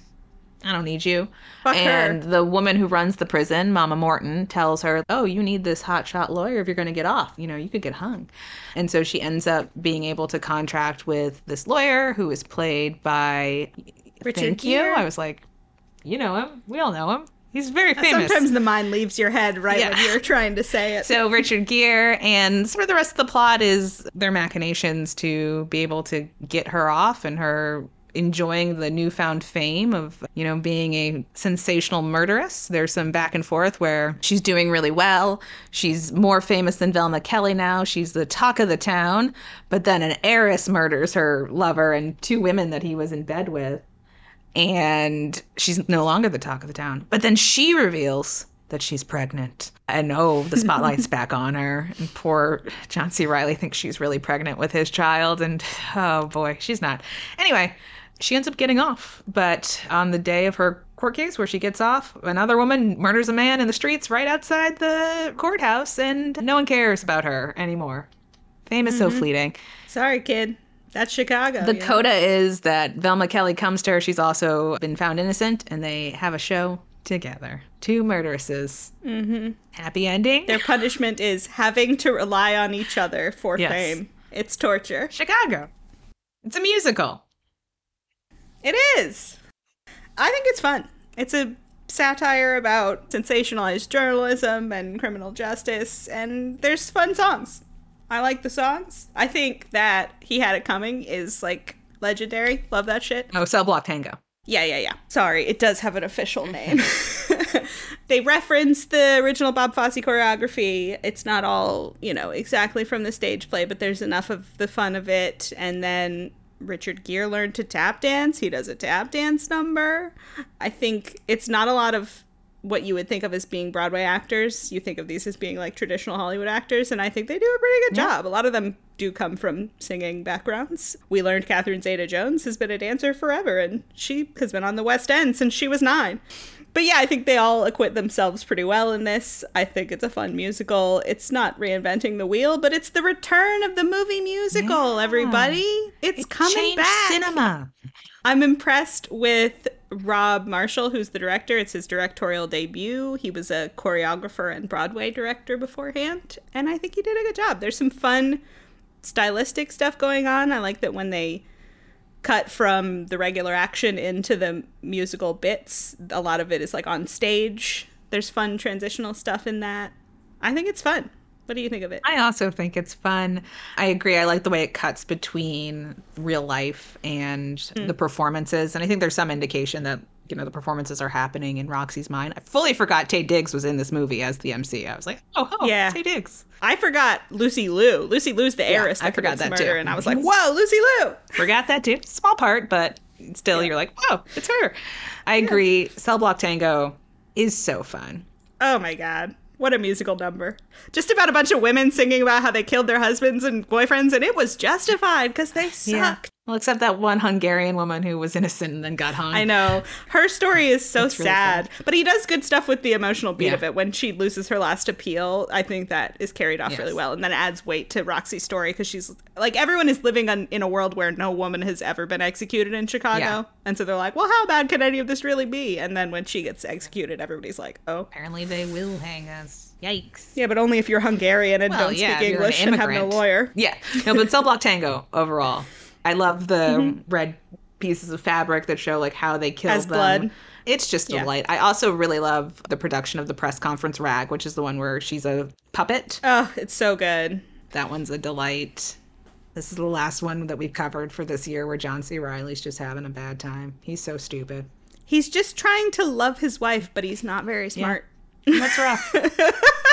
I don't need you. Fuck her. and the woman who runs the prison, Mama Morton, tells her, oh, you need this hotshot lawyer if you're going to get off. You know, you could get hung. And so she ends up being able to contract with this lawyer who is played by. Richard Thank Gere. you. I was like, you know him. We all know him. He's very famous. Sometimes the mind leaves your head right when you're trying to say it. So Richard Gere and sort of the rest of the plot is their machinations to be able to get her off and her enjoying the newfound fame of, you know, being a sensational murderess. There's some back and forth where she's doing really well. She's more famous than Velma Kelly now. She's the talk of the town, but then an heiress murders her lover and two women that he was in bed with and she's no longer the talk of the town. But then she reveals that she's pregnant. And oh, the spotlight's back on her. And poor John C. Reilly thinks she's really pregnant with his child. And oh boy, she's not. Anyway, she ends up getting off. But on the day of her court case where she gets off, another woman murders a man in the streets right outside the courthouse. And no one cares about her anymore. Fame is so fleeting. Sorry, kid. That's Chicago. The know? coda is that Velma Kelly comes to her. She's also been found innocent, and they have a show together. Two murderesses. Mm-hmm. Happy ending. Their punishment is having to rely on each other for Yes. fame. It's torture. Chicago. It's a musical. It is. I think it's fun. It's a satire about sensationalized journalism and criminal justice, and there's fun songs. I like the songs. I think that He Had It Coming is like legendary. Love that shit. Oh, Cell Block Tango. Yeah, yeah, yeah. Sorry, it does have an official *laughs* name. *laughs* they reference the original Bob Fosse choreography. It's not all, you know, exactly from the stage play, but there's enough of the fun of it. And then Richard Gere learned to tap dance. He does a tap dance number. I think it's not a lot of what you would think of as being Broadway actors. You think of these as being like traditional Hollywood actors, and I think they do a pretty good job. A lot of them do come from singing backgrounds. We learned Catherine Zeta Jones has been a dancer forever, and she has been on the West End since she was nine. But yeah, I think they all acquit themselves pretty well in this. I think it's a fun musical. It's not reinventing the wheel, but it's the return of the movie musical, Yeah. everybody. It's coming Changed back. cinema. I'm impressed with Rob Marshall, who's the director. It's his directorial debut. He was a choreographer and Broadway director beforehand, and I think he did a good job. There's some fun stylistic stuff going on. I like that when they cut from the regular action into the musical bits, a lot of it is like on stage. There's fun transitional stuff in that. I think it's fun. What do you think of it? I also think it's fun. I agree. I like the way it cuts between real life and Hmm. the performances. And I think there's some indication that, you know, the performances are happening in Roxie's mind. I fully forgot Taye Diggs was in this movie as the MC. I was like, oh, oh Yeah. Taye Diggs. I forgot Lucy Liu. Lucy Liu's the heiress. I that forgot that too. And I was like, *laughs* whoa, Lucy Liu. Forgot that too. Small part, but still, you're like, whoa, it's her. I agree. Cell Block Tango is so fun. Oh my god. What a musical number. Just about a bunch of women singing about how they killed their husbands and boyfriends, and it was justified because they sucked. Well, except that one Hungarian woman who was innocent and then got hung. I know. Her story is so really sad. But he does good stuff with the emotional beat Yeah. of it. When she loses her last appeal, I think that is carried off really well. And then adds weight to Roxie's story because she's like, everyone is living on, in a world where no woman has ever been executed in Chicago. Yeah. And so they're like, well, how bad can any of this really be? And then when she gets executed, everybody's like, oh. Apparently, they will hang us. Yikes. Yeah, but only if you're Hungarian and Well, don't yeah, speak you're an English and have no lawyer. Yeah. No, but Cell Block Tango overall. I love the Mm-hmm. red pieces of fabric that show like how they killed As them. blood. It's just a Yeah. delight. I also really love the production of the press conference rag, which is the one where she's a puppet. Oh, it's so good. That one's a delight. This is the last one that we've covered for this year where John C. Reilly's just having a bad time. He's so stupid. He's just trying to love his wife, but he's not very smart. That's rough. *laughs*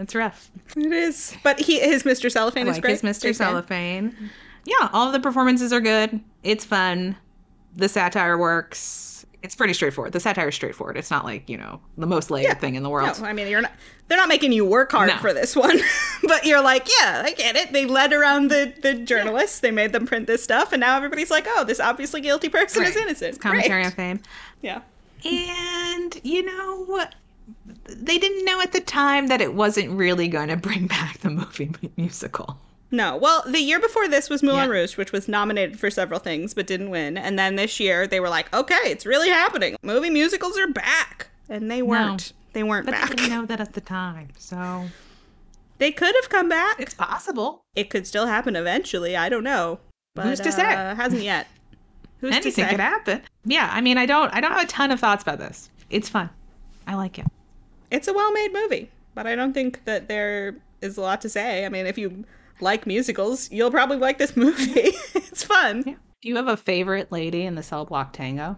That's rough. It is. But he his Mr. Cellophane is like great. his Mr. Fan. Cellophane. Yeah, all the performances are good. It's fun. The satire works. It's pretty straightforward. The satire is straightforward. It's not like, you know, the most layered thing in the world. No, I mean you're not. They're not making you work hard No. for this one, *laughs* but you're like, yeah, I get it. They led around the the journalists. They made them print this stuff, and now everybody's like, oh, this obviously guilty person is innocent. It's commentary Great. on fame. Yeah. And, you know, they didn't know at the time that it wasn't really going to bring *laughs* back the movie *laughs* musical. No. Well, the year before this was Moulin Yeah. Rouge, which was nominated for several things but didn't win. And then this year they were like, okay, it's really happening. Movie musicals are back. And they weren't. They weren't But back. they didn't *laughs* know that at the time. So They could have come back. it's possible. It could still happen eventually. I don't know. But, Who's to say? uh, hasn't yet. Who's Anything to say? could happen. Yeah, I mean, I don't, I don't have a ton of thoughts about this. It's fun. I like it. It's a well-made movie, but I don't think that there is a lot to say. I mean, if you like musicals, you'll probably like this *laughs* movie. it's fun. Yeah. Do you have a favorite lady in the Cell Block Tango?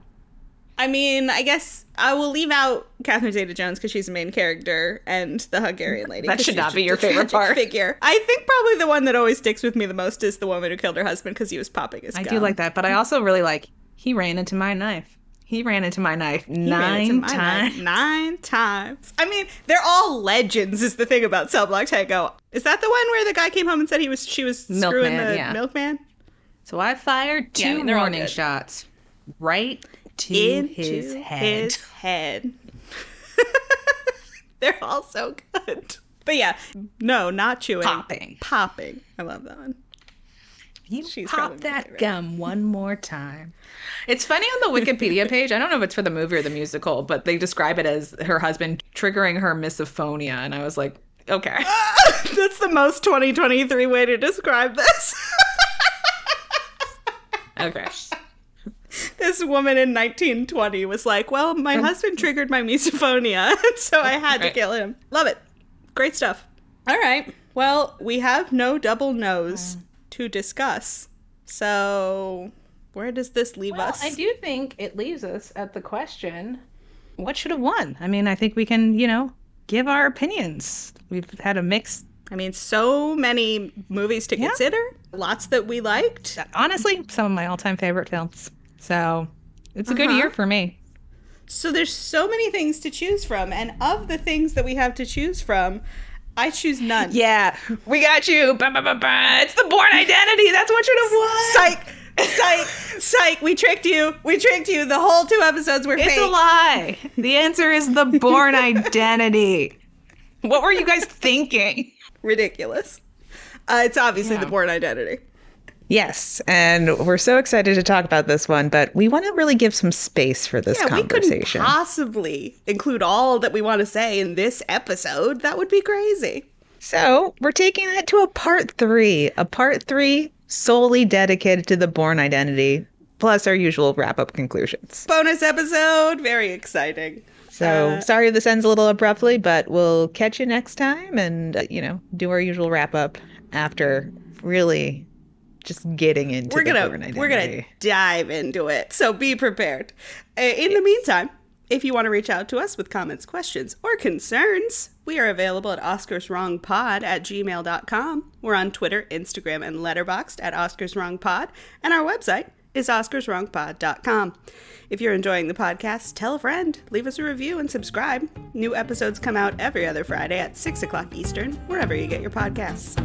I mean, I guess I will leave out Catherine Zeta-Jones because she's the main character, and the Hungarian lady. that should not be your favorite part. Figure. I think probably the one that always sticks with me the most is the woman who killed her husband because he was popping his I gum. do like that, but I also really like he ran into my knife. He ran into my knife He nine my times. knife Nine times. I mean, they're all legends. Is the thing about Cell Block Tango. Is that the one where the guy came home and said he was she was screwing the yeah. milkman? So I fired two Yeah, I mean, warning shots right to into his head. his head. *laughs* They're all so good. But yeah, no, not chewing. Popping. Popping. I love that one. You She's pop that gum one more time. It's funny on the Wikipedia page. I don't know if it's for the movie or the musical, but they describe it as her husband triggering her misophonia, and I was like, okay. *laughs* That's the most 2023 way to describe this. Okay. this woman in 1920 was like, "Well, my um, husband triggered my misophonia, *laughs* so I had to kill him." Love it. Great stuff. All right. Well, we have no double nose um, to discuss. So, where does this leave Well, us? I do think it leaves us at the question what should have won? I mean, I think we can, you know, give our opinions. We've had a mix. I mean, so many movies to Yeah. consider. Lots that we liked. Honestly, some of my all time favorite films. So it's a good Uh-huh. year for me. So there's so many things to choose from, and of the things that we have to choose from, I choose none. Yeah, we got you. Ba, ba, ba, ba. It's the Bourne Identity. That's what should have won. Psych, psych, psych. We tricked you. We tricked you. The whole two episodes were It's fake. a lie. The answer is the Bourne *laughs* Identity. What were you guys thinking? Ridiculous. Uh, it's obviously Yeah. the Bourne Identity. Yes, and we're so excited to talk about this one, but we want to really give some space for this Yeah, we couldn't conversation. possibly include all that we want to say in this episode. That would be crazy. So we're taking that to a part three, a part three solely dedicated to the Bourne Identity, plus our usual wrap up conclusions. Bonus episode. Very exciting. So Uh, sorry this ends a little abruptly, but we'll catch you next time and, uh, you know, do our usual wrap up after really just getting into we're gonna we're gonna dive into it so be prepared. Uh, in the meantime if you want to reach out to us with comments questions or concerns we are available at oscarswrongpod at gmail.com we're on twitter instagram and letterboxd at oscarswrongpod and our website is oscarswrongpod.com if you're enjoying the podcast tell a friend leave us a review and subscribe. New episodes come out every other friday at 6 o'clock eastern wherever you get your podcasts